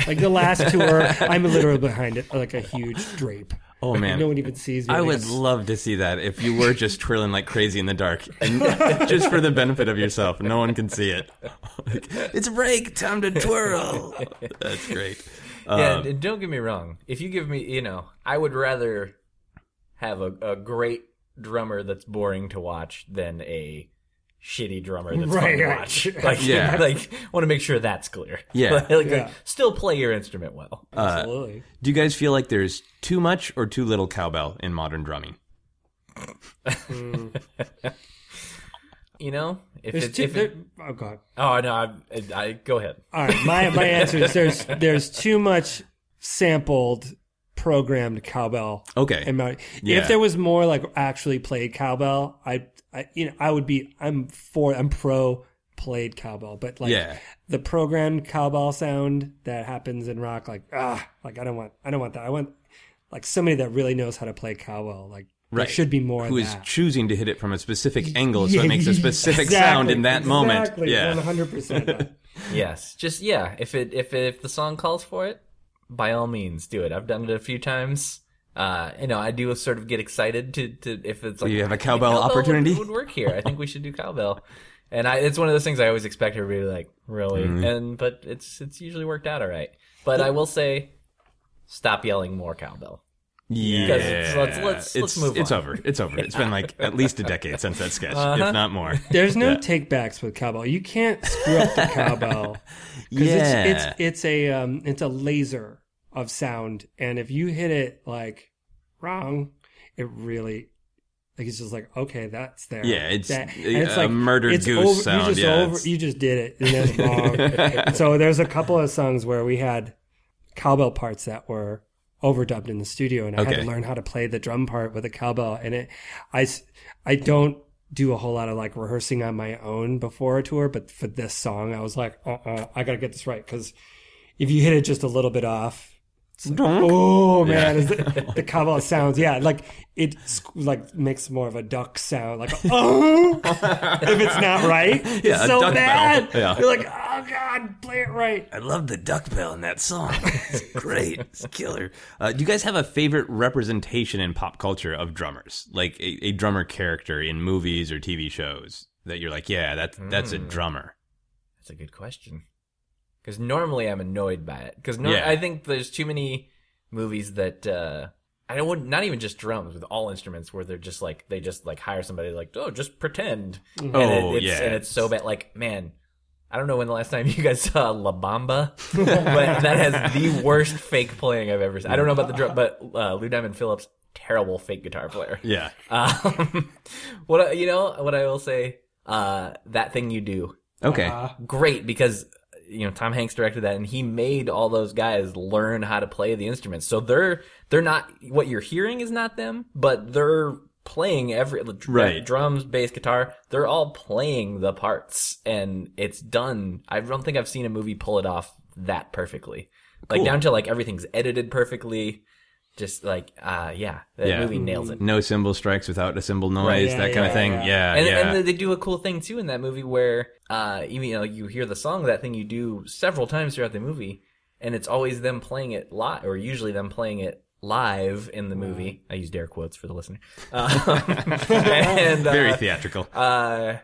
Like the last tour, I'm literally behind it like a huge drape. Oh man. no one even sees me. I would it's- love to see that if you were just twirling like crazy in the dark, and just for the benefit of yourself. No one can see it. Like, it's break time to twirl. That's great. Yeah, Um, and don't get me wrong. If you give me, you know, I would rather have a, a great drummer that's boring to watch than a shitty drummer that's Right, fun to right. Like, Yeah. like want to make sure that's clear. Yeah. like, like, Yeah. still play your instrument well. Uh, Absolutely. do you guys feel like there's too much or too little cowbell in modern drumming? You know, if There's it's two, if there, it, oh god. oh no, I, I go ahead. All right, my my answer is there's there's too much sampled programmed cowbell. Okay. my- Yeah. If there was more like actually played cowbell, I I you know I would be I'm for I'm pro played cowbell, but like Yeah. the programmed cowbell sound that happens in rock, like ah, like I don't want I don't want that. I want like somebody that really knows how to play cowbell. Like Right. there should be more Who of is that. choosing to hit it from a specific angle so Yeah, it makes a specific sound in that exactly, moment? Yeah. 100%. Yes, just yeah. If it if if the song calls for it, by all means do it. I've done it a few times. Uh, you know, I do sort of get excited to, to if it's like You have a I think cowbell would- opportunity? would, work here. I think we should do cowbell, and I, it's one of those things I always expect everybody to like really, Mm-hmm. and but it's it's usually worked out all right. But I will say, stop yelling more cowbell. Yeah. let's- let's- let's- it's, let's move It's on. over. It's over. It's been like at least a decade since that sketch, Uh-huh. if not more. There's no takebacks with cowbell. You can't screw up the cowbell because Yeah. it's it's it's a um it's a laser of sound, and if you hit it like wrong, it really like it's just like okay, that's there. Yeah, it's That- a- a murdered goose sound, You just yeah, over, it's- you just did it, and that's wrong. so there's a couple of songs where we had cowbell parts that were overdubbed in the studio, and I had to learn how to play the drum part with a cowbell. And it, I, I don't do a whole lot of like rehearsing on my own before a tour, but for this song, I was like, uh, uh I gotta get this right because if you hit it just a little bit off. It's oh man, is the, the cowbell sounds yeah like it like makes more of a duck sound like oh if it's not right it's Yeah, a so duck bell. bad Yeah. you're like oh god play it right I love the duck bell in that song. It's great. It's killer. Uh, do you guys have a favorite representation in pop culture of drummers? Like a, a drummer character in movies or TV shows that you're like, yeah, that's that's Hmm. a drummer. That's a good question. Because normally I'm annoyed by it. Because Yeah. I think there's too many movies that uh, I don't. want- Not even just drums with all instruments where they're just like they just like hire somebody like oh just pretend. And Oh, it's, yeah. and it's so bad. Like man, I don't know when the last time you guys saw La Bamba, but that has the worst fake playing I've ever seen. I don't know about the drum, but uh, Lou Diamond Phillips, terrible fake guitar player. Yeah. Um, what you know, what I will say, uh, that thing you do, Okay. great because you know Tom Hanks directed that and he made all those guys learn how to play the instruments. So they're they're not what you're hearing is not them, but they're playing every Right. drums, bass, guitar. They're all playing the parts and it's done. I don't think I've seen a movie pull it off that perfectly. Like down to like everything's edited perfectly. Just like uh yeah, that Yeah. movie nails it. no cymbal strikes without a cymbal noise, Right, yeah, that kind of thing. yeah. Yeah, and, yeah. and they do a cool thing too in that movie where uh even you know you hear the song of that thing you do several times throughout the movie and it's always them playing it live or usually them playing it live in the movie i used air quotes for the listener um, and uh, Very theatrical. uh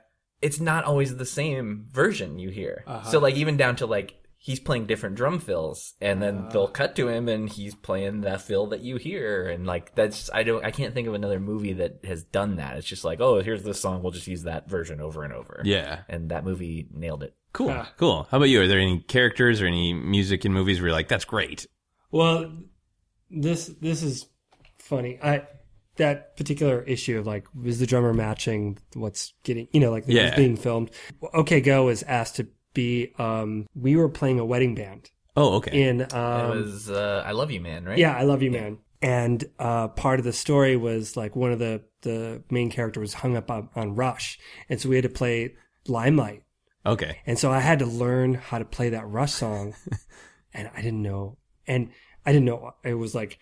it's not always the same version you hear so like even down to like he's playing different drum fills and then ah. they'll cut to him and he's playing that fill that you hear and like that's i don't i can't think of another movie that has done that it's just like oh here's this song we'll just use that version over and over yeah. and that movie nailed it Cool. Cool. How about you? Are there any characters or any music in movies where you're like, that's great? Well, this this is funny. I that particular issue of like was the drummer matching what's getting you know like it Yeah. being filmed. OK Go is asked to be. um We were playing a wedding band Oh, okay. in. it Um, was uh i love you man right yeah, I love you, man. and uh, part of the story was like one of the the main character was hung up on, on Rush, and so we had to play Limelight, Okay. and so I had to learn how to play that Rush song, and I didn't know, and I didn't know it was like.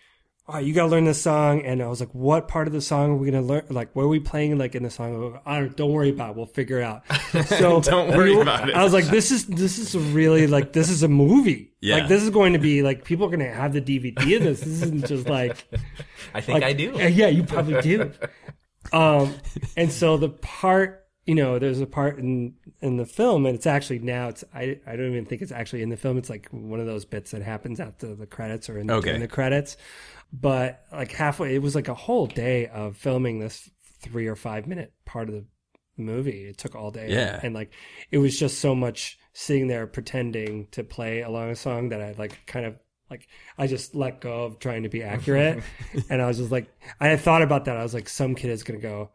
All right, you gotta learn this song, and I was like, "What part of the song are we gonna learn? Like, what are we playing? Like in the song? I don't, don't worry about. it. We'll figure it out." So Don't worry we about it. I was like, "This is this is really like this is a movie. Yeah. Like this is going to be like people are gonna have the DVD of this. This isn't just like I think like, I do. uh, Yeah, you probably do. um, and so the part, you know, there's a part in in the film, and it's actually now it's I I don't even think it's actually in the film. It's like one of those bits that happens after the credits or in, Okay. in the credits. But like halfway, it was like a whole day of filming this three or five minute part of the movie. It took all day. Yeah. and like it was just so much sitting there pretending to play along a song that I like kind of like I just let go of trying to be accurate, and I was just like I had thought about that. I was like, some kid is gonna go.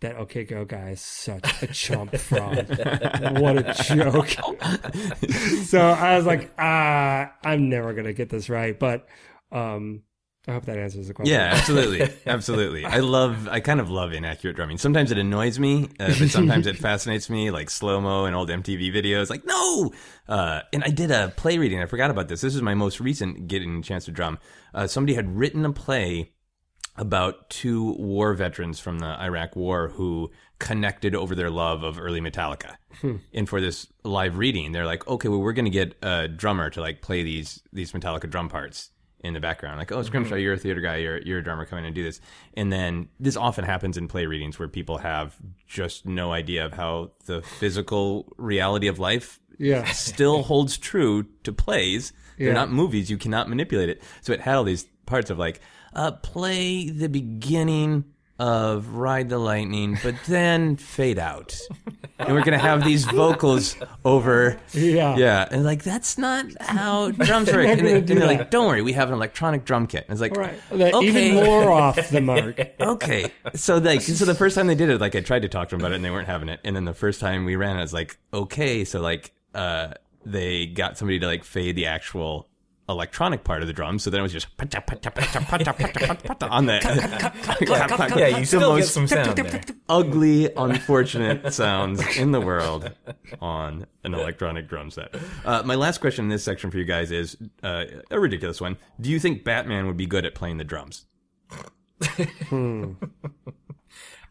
That okay go guy is such a chump fraud. what a joke. so I was like, ah, I'm never gonna get this right. But um I hope that answers the question. Yeah, absolutely, absolutely. I love, I kind of love inaccurate drumming. Sometimes it annoys me, uh, but sometimes it fascinates me, like slow mo and old MTV videos. Like, no. Uh, and I did a play reading. I forgot about this. This is my most recent getting a chance to drum. Uh, somebody had written a play about two war veterans from the Iraq War who connected over their love of early Metallica. And for this live reading, they're like, okay, well, we're going to get a drummer to like play these these Metallica drum parts in the background. Like, oh, Scrimshaw, you're a theater guy, you're you're a drummer, come in and do this. And then this often happens in play readings where people have just no idea of how the physical reality of life Yeah. still holds true to plays. They're Yeah. not movies. You cannot manipulate it. So it had all these parts of like, uh, play the beginning of Ride the Lightning, but then fade out. And we're going to have these vocals over. Yeah. Yeah. And like, that's not how drums work. And, they, and they're that. like, don't worry, we have an electronic drum kit. And it's like, Right. Okay. Even more off the mark. okay. So like, so the first time they did it, like I tried to talk to them about it and they weren't having it. And then the first time we ran it, I was like, okay. So like, uh, they got somebody to like fade the actual electronic part of the drum. So then it was just on the, Yeah, you the still get some sound there. ugly, unfortunate sounds in the world on an electronic drum set. Uh, my last question in this section for you guys is uh, a ridiculous one. Do you think Batman would be good at playing the drums? I'm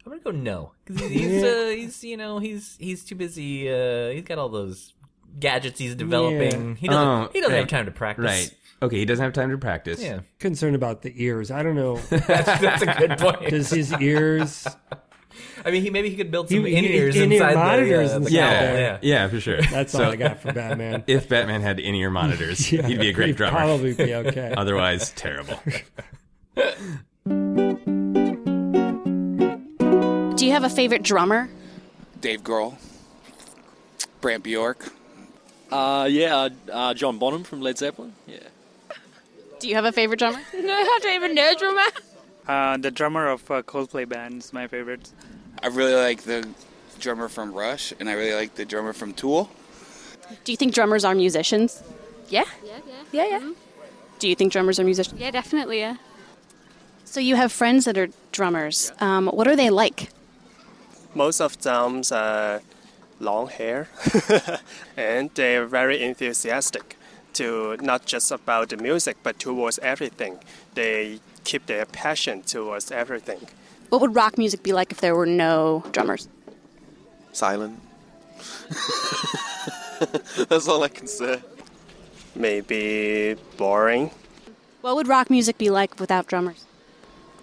gonna go no because he's he's, uh, he's you know he's he's too busy. Uh, he's got all those gadgets he's developing. Yeah. He doesn't Oh, he doesn't right. have time to practice. Right. Okay, he doesn't have time to practice. Yeah, Concerned about the ears. I don't know. that's, that's a good point. Does his ears? I mean, he maybe he could build some in ears in-ear inside monitors the, uh, the. Yeah, yeah, yeah. for sure. That's so all I got for Batman. if Batman had in-ear monitors, Yeah, he'd be a great he'd drummer. Probably be okay. Otherwise, terrible. Do you have a favorite drummer? Dave Grohl, Brant Bjork. Uh, yeah, uh, uh, John Bonham from Led Zeppelin. Yeah. Do you have a favorite drummer? No, I don't even know drummer. Uh, the drummer of uh, Coldplay band is my favorite. I really like the drummer from Rush, and I really like the drummer from Tool. Do you think drummers are musicians? Yeah. Yeah, yeah. Yeah, yeah. Do you think drummers are musicians? Yeah, definitely, yeah. So you have friends that are drummers. Um, what are they like? most of them uh, long hair and they're very enthusiastic to not just about the music but towards everything they keep their passion towards everything What would rock music be like if there were no drummers? silent. That's all I can say. maybe boring What would rock music be like without drummers?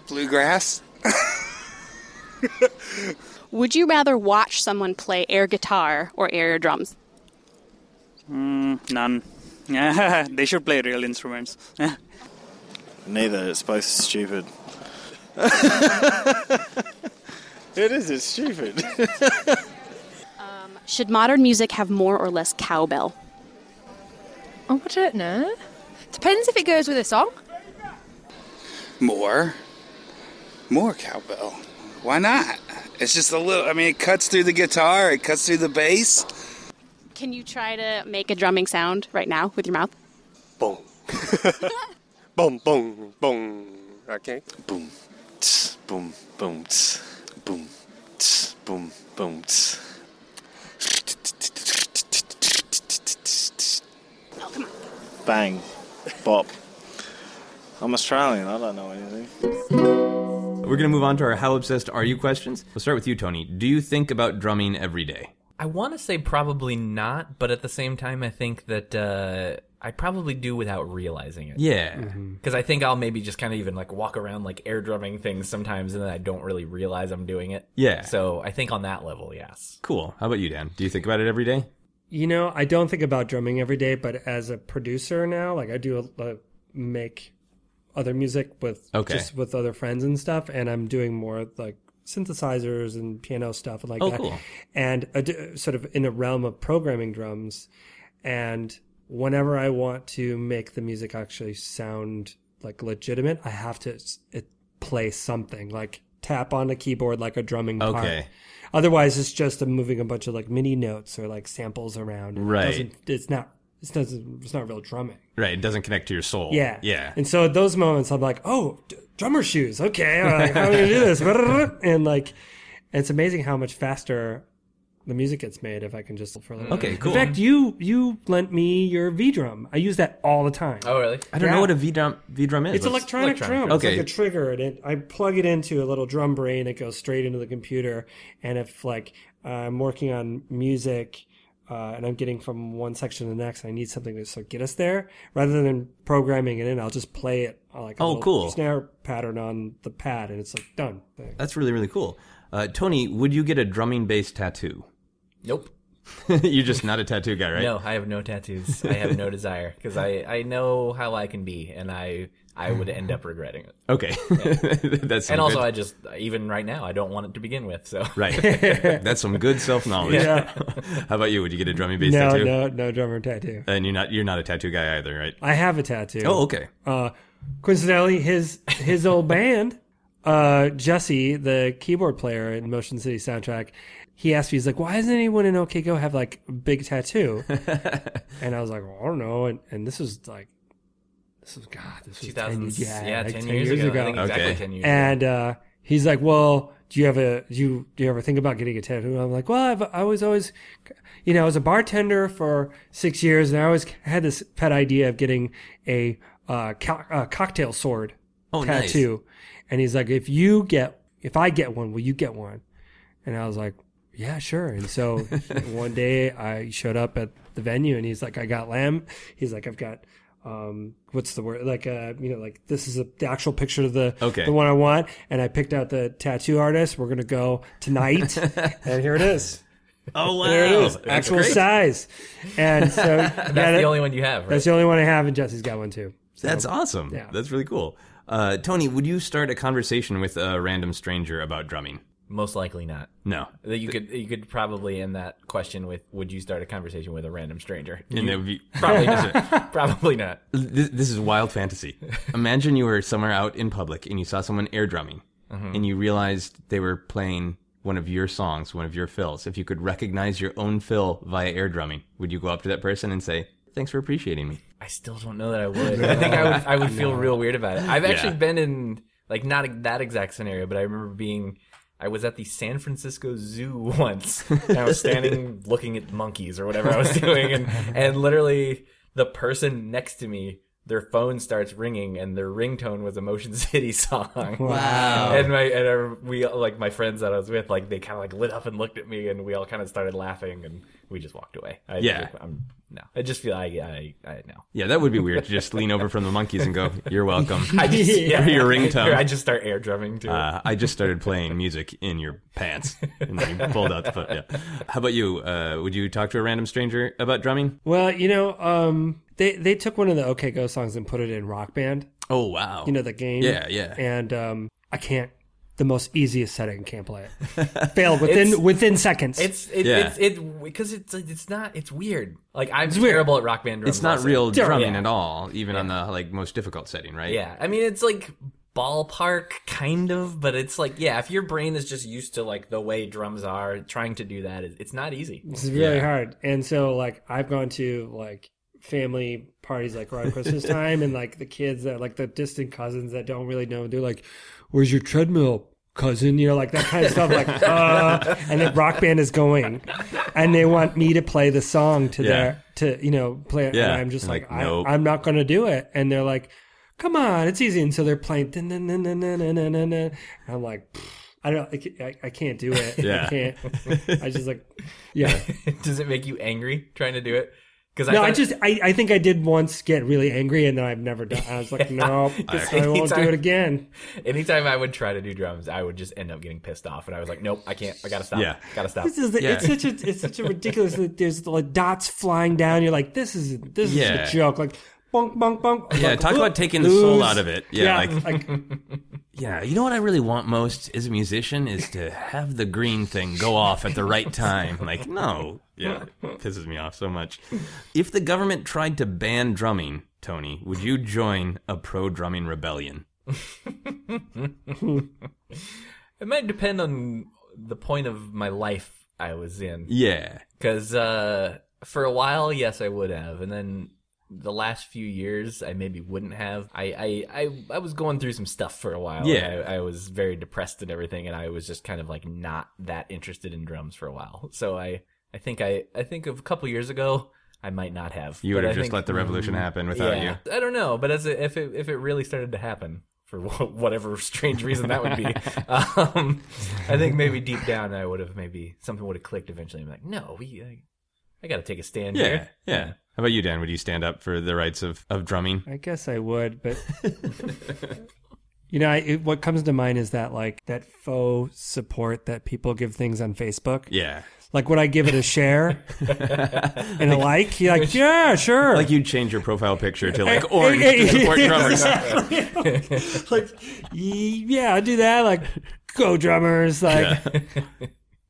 Bluegrass. Would you rather watch someone play air guitar or air drums? Mm, none. Yeah, they should play real instruments. Neither. It's both stupid. it is. It's stupid. Should modern music have more or less cowbell? Oh, I don't know. Depends if it goes with a song. More. More cowbell. Why not? It's just a little. I mean, it cuts through the guitar. It cuts through the bass. Can you try to make a drumming sound right now with your mouth? boom boom boom boom Okay. Boom, tss, boom, boom, tss, boom, tss, boom, boom. tss. Oh, Bang, bop. I'm Australian. I don't know anything. We're going to move on to our How Obsessed Are You questions. We'll start with you, Tony. Do you think about drumming every day? I want to say probably not, but at the same time, I think that uh, I probably do without realizing it. Yeah. Because I think I'll maybe just kind of even like walk around like air drumming things sometimes, and then I don't really realize I'm doing it. Yeah. So I think on that level, yes. Cool. How about you, Dan? Do you think about it every day? You know, I don't think about drumming every day, but as a producer now, like I do a, a make other music with Okay. just with other friends and stuff, and I'm doing more like synthesizers and piano stuff and like Oh, that. cool. And do- sort of in the realm of programming drums, and whenever I want to make the music actually sound like legitimate, I have to it, play something like tap on a keyboard like a drumming part. Okay. Otherwise, it's just a moving a bunch of like MIDI notes or like samples around. It Right. doesn't- It's not. It's doesn't. It's not real drumming. Right. It doesn't connect to your soul. Yeah. Yeah. And so at those moments, I'm like, oh, d- drummer shoes. Okay. I'm like, how am gonna do this? and like, it's amazing how much faster the music gets made if I can just for a little. Okay, cool. In fact, you you lent me your V drum. I use that all the time. Oh, really? I don't Yeah. know what a V drum V drum is. It's What's- electronic, electronic drum. Okay. It's like a trigger, and it, I plug it into a little drum brain. It goes straight into the computer. And if like I'm working on music uh, and I'm getting from one section to the next, I need something to sort of get us there, rather than programming it in, I'll just play it uh, like a Oh, cool. snare pattern on the pad, and it's like done. That's really really cool. Uh, Tony, would you get a drumming based tattoo? Nope. You're just not a tattoo guy, right? No, I have no tattoos. I have no desire because I, I know how I can be, and I I would end up regretting it. Okay. That's some And also, good- I just even right now I don't want it to begin with. So right. That's some good self knowledge. Yeah. How about you? Would you get a drumming based No, tattoo? no, no drummer tattoo. And you're not you're not a tattoo guy either, right? I have a tattoo. Oh, okay. Uh, coincidentally, his his old band, uh, Jesse, the keyboard player in Motion City soundtrack, he asked me, he's like, "Why doesn't anyone in OK Go have like a big tattoo?" and I was like, well, "I don't know." And and this was like, this was God, this was 10 years, yeah, yeah, like 10 years ago. I think exactly Okay. 10 years and uh, he's like, "Well, do you have a do you do you ever think about getting a tattoo?" I'm like, "Well, I've, I was always, you know, I was a bartender for six years, and I always had this pet idea of getting a uh, co- uh, cocktail sword Oh, nice. tattoo." And he's like, "If you get, if I get one, will you get one?" And I was like, "Yeah, sure." And so one day I showed up at the venue, and he's like, "I got lamb." He's like, "I've got." Um, what's the word? Like, uh, you know, like this is a, the actual picture of the Okay. the one I want, and I picked out the tattoo artist. We're gonna go tonight, and here it is. Oh wow. There it is, That's actual great. size. And so That's the only one you have, right? That's the only one I have, and Jesse's got one too. So, That's awesome. Yeah. That's really cool. Uh, Tony, would you start a conversation with a random stranger about drumming? Most likely not. No. That you could you could probably end that question with Would you start a conversation with a random stranger? And You- it would be- probably not. probably not. This, this is wild fantasy. Imagine you were somewhere out in public and you saw someone air drumming, Mhm. and you realized they were playing one of your songs, one of your fills. If you could recognize your own fill via air drumming, would you go up to that person and say, "Thanks for appreciating me"? I still don't know that I would. I think I would I would feel real weird about it. I've actually Yeah. been in like not that exact scenario, but I remember being I was at the San Francisco Zoo once. And I was standing looking at monkeys or whatever I was doing and and literally the person next to me their phone starts ringing and their ringtone was a Motion City song. Wow. And my and our, we like my friends that I was with like they kind of like lit up and looked at me and we all kind of started laughing and we just walked away. I, Yeah. I'm no. I just feel I I I know. Yeah, that would be weird to just lean over from the monkeys and go, "You're welcome." I just, yeah, for your ringtone. I just start air drumming too. Uh, I just started playing music in your pants, and then you pulled out the foot. Yeah. How about you? Uh, would you talk to a random stranger about drumming? Well, you know, um, they they took one of the OK Go songs and put it in Rock Band. Oh wow! You know the game. Yeah, yeah. And um, I can't. The most easiest setting can't play it. Failed within It's- within seconds. It's it, Yeah. it's it because it's it's not it's weird. Like I'm It's weird. terrible at rock band drums. It's not also. real drumming Yeah. at all, even on the like most difficult setting, right? Yeah, I mean it's like ballpark kind of, but it's like yeah, if your brain is just used to like the way drums are, trying to do that is it's not easy. It's really Yeah. hard. And so like I've gone to like family parties like around Christmas time, and like the kids that like the distant cousins that don't really know, they're like, "Where's your treadmill?" Cousin, you know, like that kind of stuff, like, uh, and the rock band is going, and they want me to play the song to Yeah. their, to you know, play it. Yeah. And I'm just like, Like, nope. I, I'm not going to do it, and they're like, come on, it's easy. And so they're playing. dun, dun, dun, dun, dun, dun, dun, dun, dun. And I'm like, I don't, I, I, I can't do it. Yeah. I can't. I just like, yeah. Does it make you angry trying to do it? Because no, I just, I, I think I did once get really angry, and then I've never done. I was like, no, I won't do it again. Anytime I would try to do drums, I would just end up getting pissed off, and I was like, "Nope, I can't. I gotta stop. Yeah. gotta stop." This is the, it's such a it's such a ridiculous. There's like dots flying down. You're like, this is this Yeah. is a joke. Like, bonk, bonk, bonk. Yeah, Like, talk "Oop, about taking the soul out of it. Yeah, like- like Yeah, you know what I really want most as a musician is to have the green thing go off at the right time. Like, no. Yeah, it pisses me off so much. If the government tried to ban drumming, Tony, would you join a pro drumming rebellion? It might depend on the point of my life I was in. Yeah. Because uh, for a while, yes, I would have, and then the last few years, I maybe wouldn't have. I I I, I was going through some stuff for a while. Yeah. I, I was very depressed and everything, and I was just kind of like not that interested in drums for a while. So I I think I I think of a couple years ago. I might not have. You would have I just think- let the revolution happen without yeah, I don't know, but as a, if it if it really started to happen for whatever strange reason that would be, um, I think maybe deep down I would have maybe something would have clicked eventually. I'm like, no, we, I, I got to take a stand. Yeah, here. yeah. How about you, Dan? Would you stand up for the rights of, of drumming? I guess I would, but you know, I, it, what comes to mind is that like that faux support that people give things on Facebook. Yeah. Like, would I give it a share and a like? You're like, yeah, sure. Like you'd change your profile picture to like orange to support drummers. like, yeah, I'll do that. Like, go drummers. Like,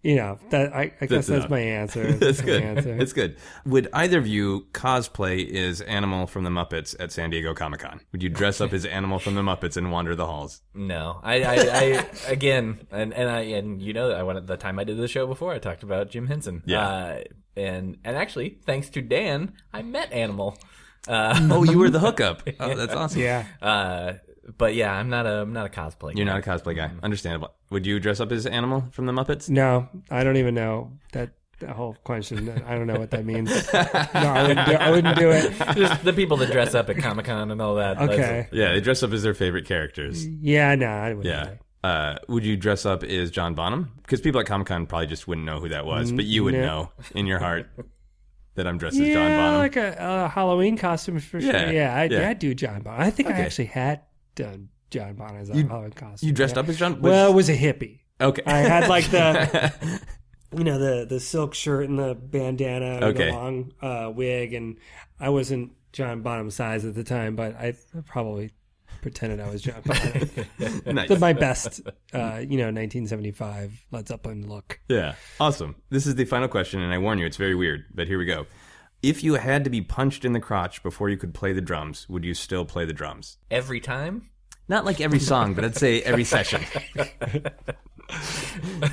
you know, that I, I guess that's enough. my answer. That's my good. answer. That's good. Would either of you cosplay as Animal from the Muppets at San Diego Comic Con? Would you dress up as Animal from the Muppets and wander the halls? No, I, I, I again, and and I and you know, I went at the time I did the show before. I talked about Jim Henson. Yeah. uh, and and actually, thanks to Dan, I met Animal. Uh, Oh, you were the hookup. Oh, that's awesome. Yeah. Uh, but yeah, I'm not a I'm not a cosplay. Guy. You're guy. not a cosplay guy. Understandable. Would you dress up as Animal from the Muppets? No, I don't even know that. That whole question, I don't know what that means. No, I wouldn't do, I wouldn't do it. Just the people that dress up at Comic Con and all that. That's- Okay. Yeah, they dress up as their favorite characters. Yeah, no, I wouldn't. Yeah. Uh, would you dress up as John Bonham? Because people at Comic Con probably just wouldn't know who that was, but you would No. know in your heart that I'm dressed Yeah, as John Bonham. like a, a Halloween costume for sure. Yeah, Yeah, I'd, yeah. I'd do John Bonham. I think I actually had done John a You- costume. you dressed yeah. up as John- Well, was- it was a hippie. Okay. I had like the, you know, the the silk shirt and the bandana, and Okay. the long uh, wig, and I wasn't John Bonham size at the time, but I probably pretended I was John Bonham. Nice. Did my best, uh, you know, 1975 Led Zeppelin look. Yeah. Awesome. This is the final question, and I warn you, it's very weird, but here we go. If you had to be punched in the crotch before you could play the drums, would you still play the drums? Every time? Not like every song, but I'd say every session.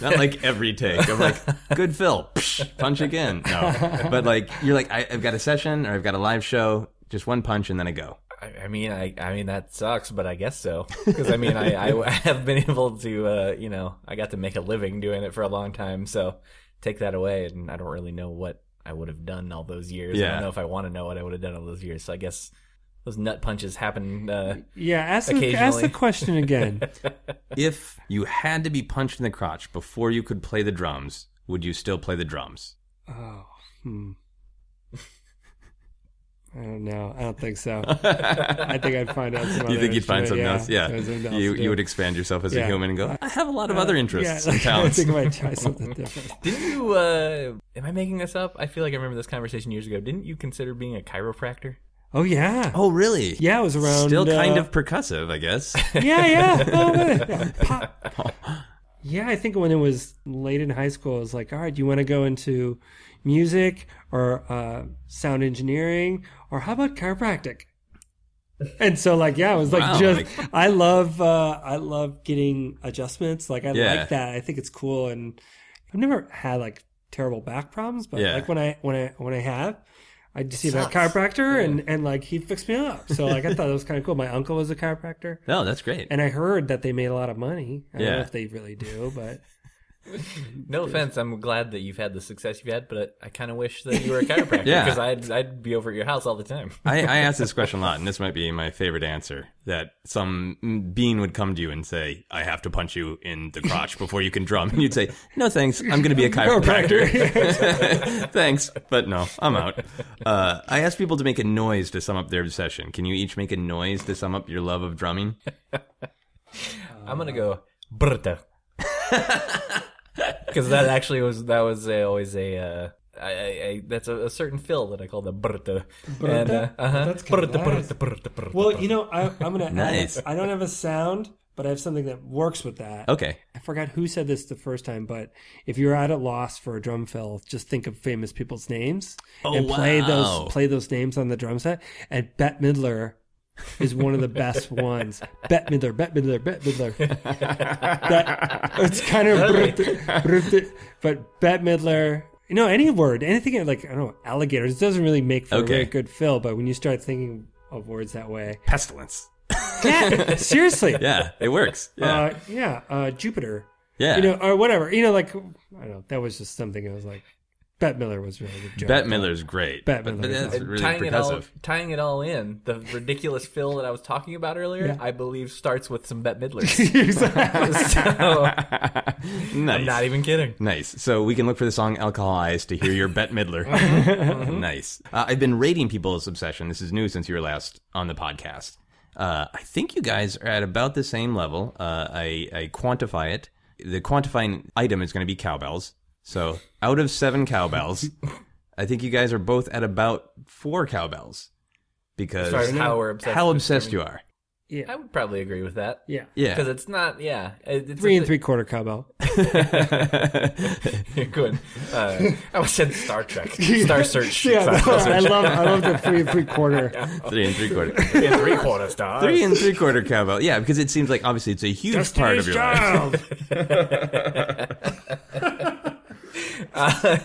Not like every take. I'm like, good fill, Psh, punch again. No. But like, you're like, I, I've got a session or I've got a live show, just one punch and then I go. I, I mean, I, I mean that sucks, but I guess so. Because I mean, I, I have been able to, uh, you know, I got to make a living doing it for a long time. So take that away, and I don't really know what I would have done all those years. I don't know if I want to know what I would have done all those years. So I guess those nut punches happen. Uh, Yeah, ask the, ask the question again. If you had to be punched in the crotch before you could play the drums, would you still play the drums? Oh, hmm. I don't know. I don't think so. I think I'd find out some other You think you'd find something instrument, else? Yeah. something else You you would expand yourself as a human and go, I have a lot of Uh, other interests yeah, and talents. I think I might try something different. didn't you? Uh, am I making this up? I feel like I remember this conversation years ago. Didn't you consider being a chiropractor? Oh yeah. Oh really? Yeah, it was around. Still kind uh, of percussive, I guess. Yeah, yeah. Oh, yeah. Pop. Yeah, I think when it was late in high school, I was like, all right, do you want to go into music or uh, sound engineering or how about chiropractic? And so, like, yeah, I was like, Wow, just like- I love, uh, I love getting adjustments. Like, I Yeah. like that. I think it's cool, and I've never had like terrible back problems, but Yeah. like when I when I when I have, I see that Sucks. chiropractor, and and like he fixed me up. So like I thought it was kind of cool. My uncle was a chiropractor, Oh, that's great. and I heard that they made a lot of money. I don't know Yeah. if they really do, but No offense, I'm glad that you've had the success you've had, but I kind of wish that you were a chiropractor Yeah. because I'd I'd be over at your house all the time. I, I ask this question a lot, and this might be my favorite answer. That some being would come to you and say, "I have to punch you in the crotch before you can drum," and you'd say, "No, thanks. I'm going to be a chiropractor. thanks, but no, I'm out." Uh, I ask people to make a noise to sum up their session. Can you each make a noise to sum up your love of drumming? I'm gonna go brta because that actually was that was a, always a. Uh, I, I, I, that's a, a certain fill that I call the brta. And, uh, uh-huh. That's kinda Brta, nice. brta, brta, brta, well, you know, I, I'm gonna. Nice. I don't have a sound, but I have something that works with that. Okay. I forgot who said this the first time, but if you're at a loss for a drum fill, just think of famous people's names Oh, and play wow. those play those names on the drum set. And Bette Midler is one of the best ones. Bette Midler, Bette Midler, Bette Midler. that, it's kind of brut- but Bette Midler. You know, any word, anything like I don't know, alligators. It doesn't really make for a very good fill, but when you start thinking of words that way, Pestilence. yeah, seriously, Yeah, it works. Yeah. uh, yeah, uh, Jupiter. Yeah. You know, or whatever. You know, like, I don't know. That was just something I was like, Bette Midler was really good. joke. Bette Midler's great. Bette but, but is that's really tying it all tying it all in, the ridiculous fill that I was talking about earlier, Yeah. I believe starts with some Bette Midlers. So, nice. I'm not even kidding. Nice. So we can look for the song Alcohol Eyes to hear your Bette Midler. Mm-hmm. nice. Uh, I've been rating people's obsession. This is new since you were last on the podcast. Uh, I think you guys are at about the same level. Uh, I, I quantify it. The quantifying item is going to be cowbells. So out of seven cowbells, I think you guys are both at about four cowbells. Because As far how we're obsessed how with obsessed you are. yeah. I would probably agree with that. Yeah. Yeah. Because it's not, yeah. It's Three a and three quarter cowbell. You're good. Uh, I was said Star Trek. Star Search. Yeah, Star no, I love, I love the three and three quarter. Three and three quarter. Three and three quarter stars. Three and three quarter cowbell. Yeah, because it seems like obviously it's a huge part of your life. Uh,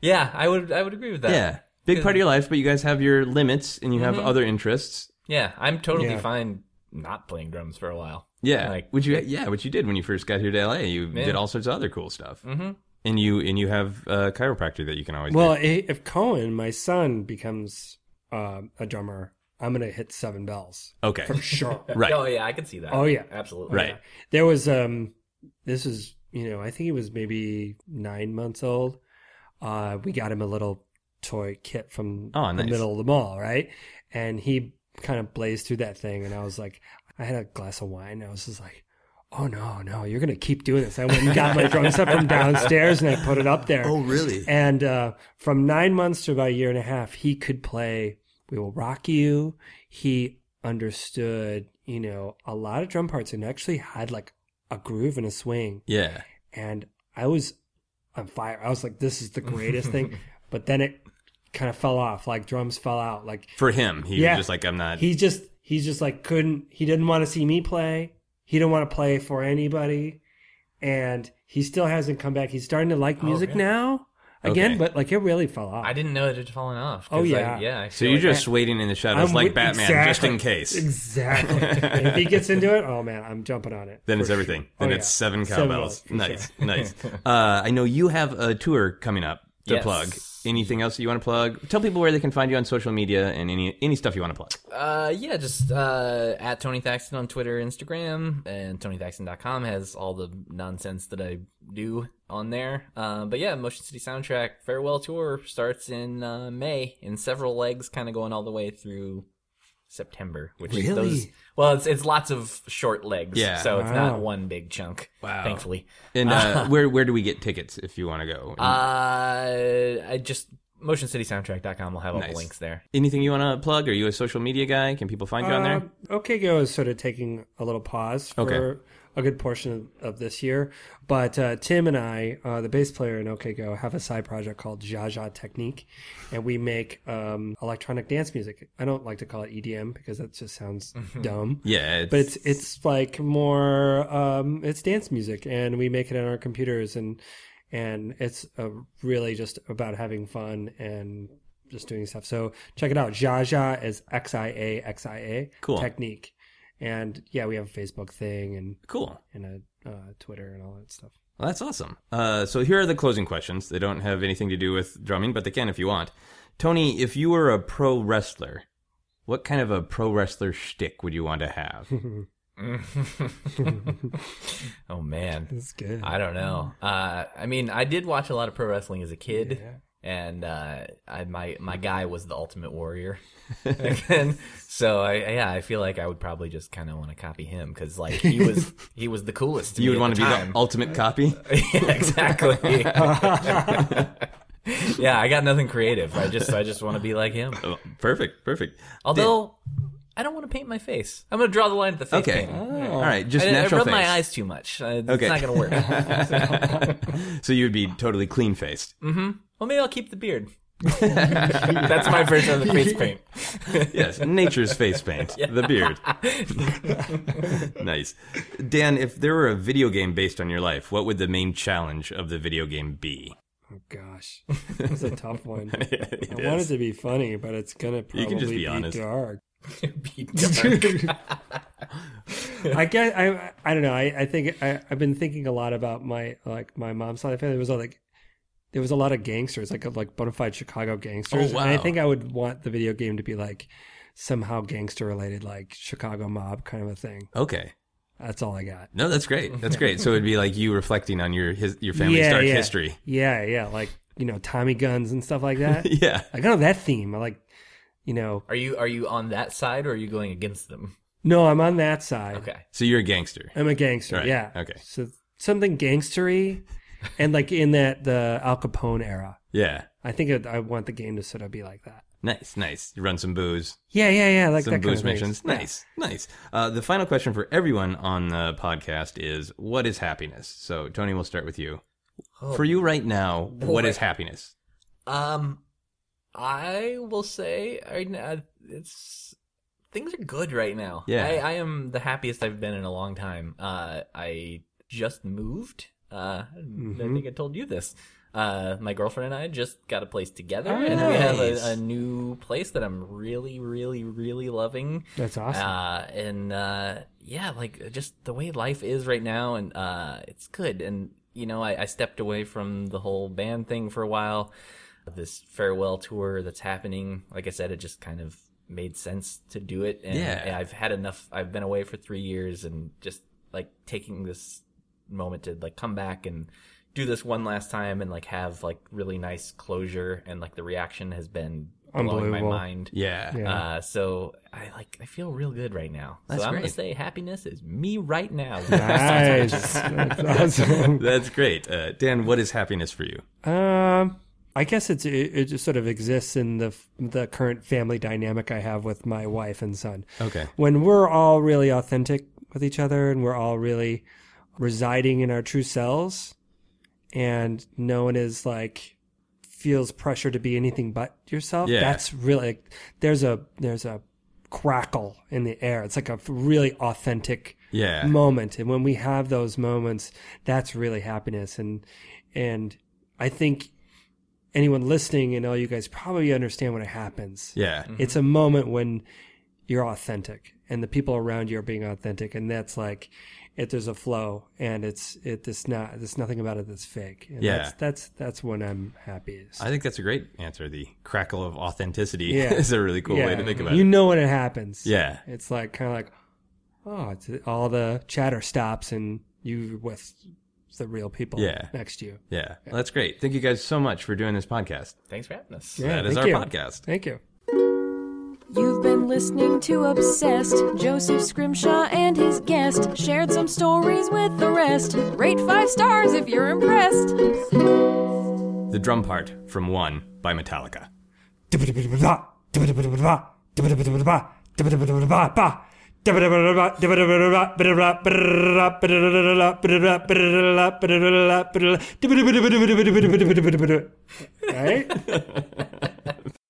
yeah, I would. I would agree with that. Yeah. Big part of your life, but you guys have your limits and you have other interests. Yeah, I'm totally Yeah. fine not playing drums for a while. Yeah. Like- which you yeah, which you did when you first got here to LA. You Yeah. did all sorts of other cool stuff. Mm-hmm. And you and you have a chiropractor that you can always Well, do. if Cohen, my son, becomes um, a drummer, I'm going to hit seven bells. Okay. For sure. Right. Oh yeah, I can see that. Oh, yeah. absolutely. Right. There was um this is you know, I think he was maybe nine months old. Uh we got him a little toy kit from Oh, the middle of the mall, right? And he kind of blazed through that thing and I was like I had a glass of wine and I was just like Oh no, no, you're gonna keep doing this. I went and got my drum set from downstairs and I put it up there. Oh, really? And uh, from nine months to about a year and a half, he could play We Will Rock You. He understood, you know, a lot of drum parts and actually had like a groove and a swing. Yeah. And I was on fire. I was like, this is the greatest thing. But then it kind of fell off. Like drums fell out. Like For him, he Yeah. was just like I'm not he just he's just like couldn't he didn't want to see me play he didn't want to play for anybody and he still hasn't come back he's starting to like oh, music really? now again Okay. but like it really fell off I didn't know that it had fallen off. Oh, I- yeah. yeah. I So you're like- just waiting in the shadows I'm like with- Batman just in case. exactly if he gets into it oh man i'm jumping on it Then it's everything. sure. Then Oh, it's yeah. seven Seven cowbells. bells, nice, sure. nice. Uh, I know you have a tour coming up to Yes. plug. Anything else that you want to plug? Tell people where they can find you on social media and any any stuff you want to plug. Uh, yeah, just uh, at Tony Thaxton on Twitter, Instagram, and TonyThaxton.com has all the nonsense that I do on there. Uh, but yeah, Motion City Soundtrack Farewell Tour starts in uh, May in several legs, kind of going all the way through September. Which Really? Those, well, it's it's lots of short legs, Yeah. so it's Wow. not one big chunk. Wow. thankfully. And uh, where where do we get tickets if you want to go? Uh, I just MotionCitySoundtrack.com will have all Nice. the links there. Anything you want to plug? Are you a social media guy? Can people find you on there? Uh, OK Go is sort of taking a little pause for Okay. A good portion of, of this year. But uh, Tim and I, uh, the bass player in OK Go, have a side project called Jaja Technique, and we make um, electronic dance music. I don't like to call it EDM because that just sounds dumb. Yeah, it's, But it's it's like more um, it's dance music, and we make it on our computers, and and it's uh really just about having fun and just doing stuff. So check it out. Jaja is X I A X I A Cool. technique, and yeah, we have a Facebook thing and Cool. and a uh, Twitter and all that stuff. Well, that's awesome. Uh, so here are the closing questions. They don't have anything to do with drumming, but they can if you want. Tony, if you were a pro wrestler, what kind of a pro wrestler shtick would you want to have? oh man, That's good. I don't know. Uh, I mean, I did watch a lot of pro wrestling as a kid, and uh, I, my my guy was the Ultimate Warrior. Again, so I yeah, I feel like I would probably just kind of want to copy him because like he was he was the coolest. To you would want to be the ultimate copy? yeah, exactly. yeah, I got nothing creative. I just I just want to be like him. Perfect, perfect. Although I don't want to paint my face. I'm going to draw the line at the face Okay. painting. All right, just I, I natural rub my eyes too much. Uh, Okay. It's not going to work. so you would be totally clean faced. Mm-hmm. Well, maybe I'll keep the beard. That's my version of the face paint. yes, nature's face paint, the beard. nice. Dan, if there were a video game based on your life, what would the main challenge of the video game be? Oh gosh, that's a tough one. It I want it to be funny, but it's gonna probably You can just be honest. dark. Be dark. I guess I I don't know. I, I think I, I've been thinking a lot about my like my mom's side of the family. There was a, like there was a lot of gangsters, like like bona fide Chicago gangsters. Oh, And I think I would want the video game to be like somehow gangster related, like Chicago mob kind of a thing. Okay. That's all I got. No, that's great. That's great. So it'd be like you reflecting on your his, your family's dark yeah. history. Yeah, yeah, like you know Tommy guns and stuff like that. Yeah. like I know that theme. I like, you know, Are you are you on that side or are you going against them? no, I'm on that side. Okay. So you're a gangster. I'm a gangster. Right. Yeah. Okay. So something gangstery, and like in that the Al Capone era. Yeah. I think it, I want the game to sort of be like that. Nice, nice. You run some booze. Yeah, yeah, yeah. Like some that kind booze of things. missions. Yeah. Nice, nice. Uh, the final question for everyone on the podcast is what is happiness? So, Tony, we'll start with you. Oh, for you right now, what boy. is happiness? Um, I will say, I, uh, it's things are good right now. Yeah. I, I am the happiest I've been in a long time. Uh, I just moved. Uh, I Mhm. think I told you this. Uh, my girlfriend and I just got a place together, and we have a, a new place that I'm really, really, really loving. That's awesome. Uh, and uh, yeah, like just the way life is right now, and uh, it's good. And you know, I, I stepped away from the whole band thing for a while. This farewell tour that's happening, like I said, it just kind of made sense to do it. And Yeah. I've had enough. I've been away for three years, and just like taking this moment to like come back and do this one last time and like have like really nice closure and like the reaction has been blowing my mind Yeah. Yeah. uh, so I like I feel real good right now. That's so I'm gonna say happiness is me right now. Nice. That's awesome. That's great. Uh, Dan, what is happiness for you? Um, I guess it's it, it just sort of exists in the the current family dynamic I have with my wife and son. Okay. When we're all really authentic with each other and we're all really residing in our true selves, and no one is like feels pressure to be anything but yourself. Yeah. That's really there's a there's a crackle in the air. It's like a really authentic Yeah. moment and when we have those moments that's really happiness and and i think anyone listening and all you guys probably understand when it happens Yeah. Mm-hmm. it's a moment when you're authentic and the people around you are being authentic and that's like it there's a flow and it's it it's not there's nothing about it that's fake and Yeah. that's that's that's when i'm happiest I think that's a great answer. The crackle of authenticity Yeah. is a really cool way to think about you it. You know when it happens Yeah. it's like kind of like oh it's all the chatter stops and you with the real people Yeah. next to you Yeah. Well, that's great. Thank you guys so much for doing this podcast. Thanks for having us. Yeah, That is thank our you. podcast. Thank you. You've been listening to Obsessed. Joseph Scrimshaw and his guest shared some stories with the rest. Rate five stars if you're impressed. The drum part from One by Metallica. Right?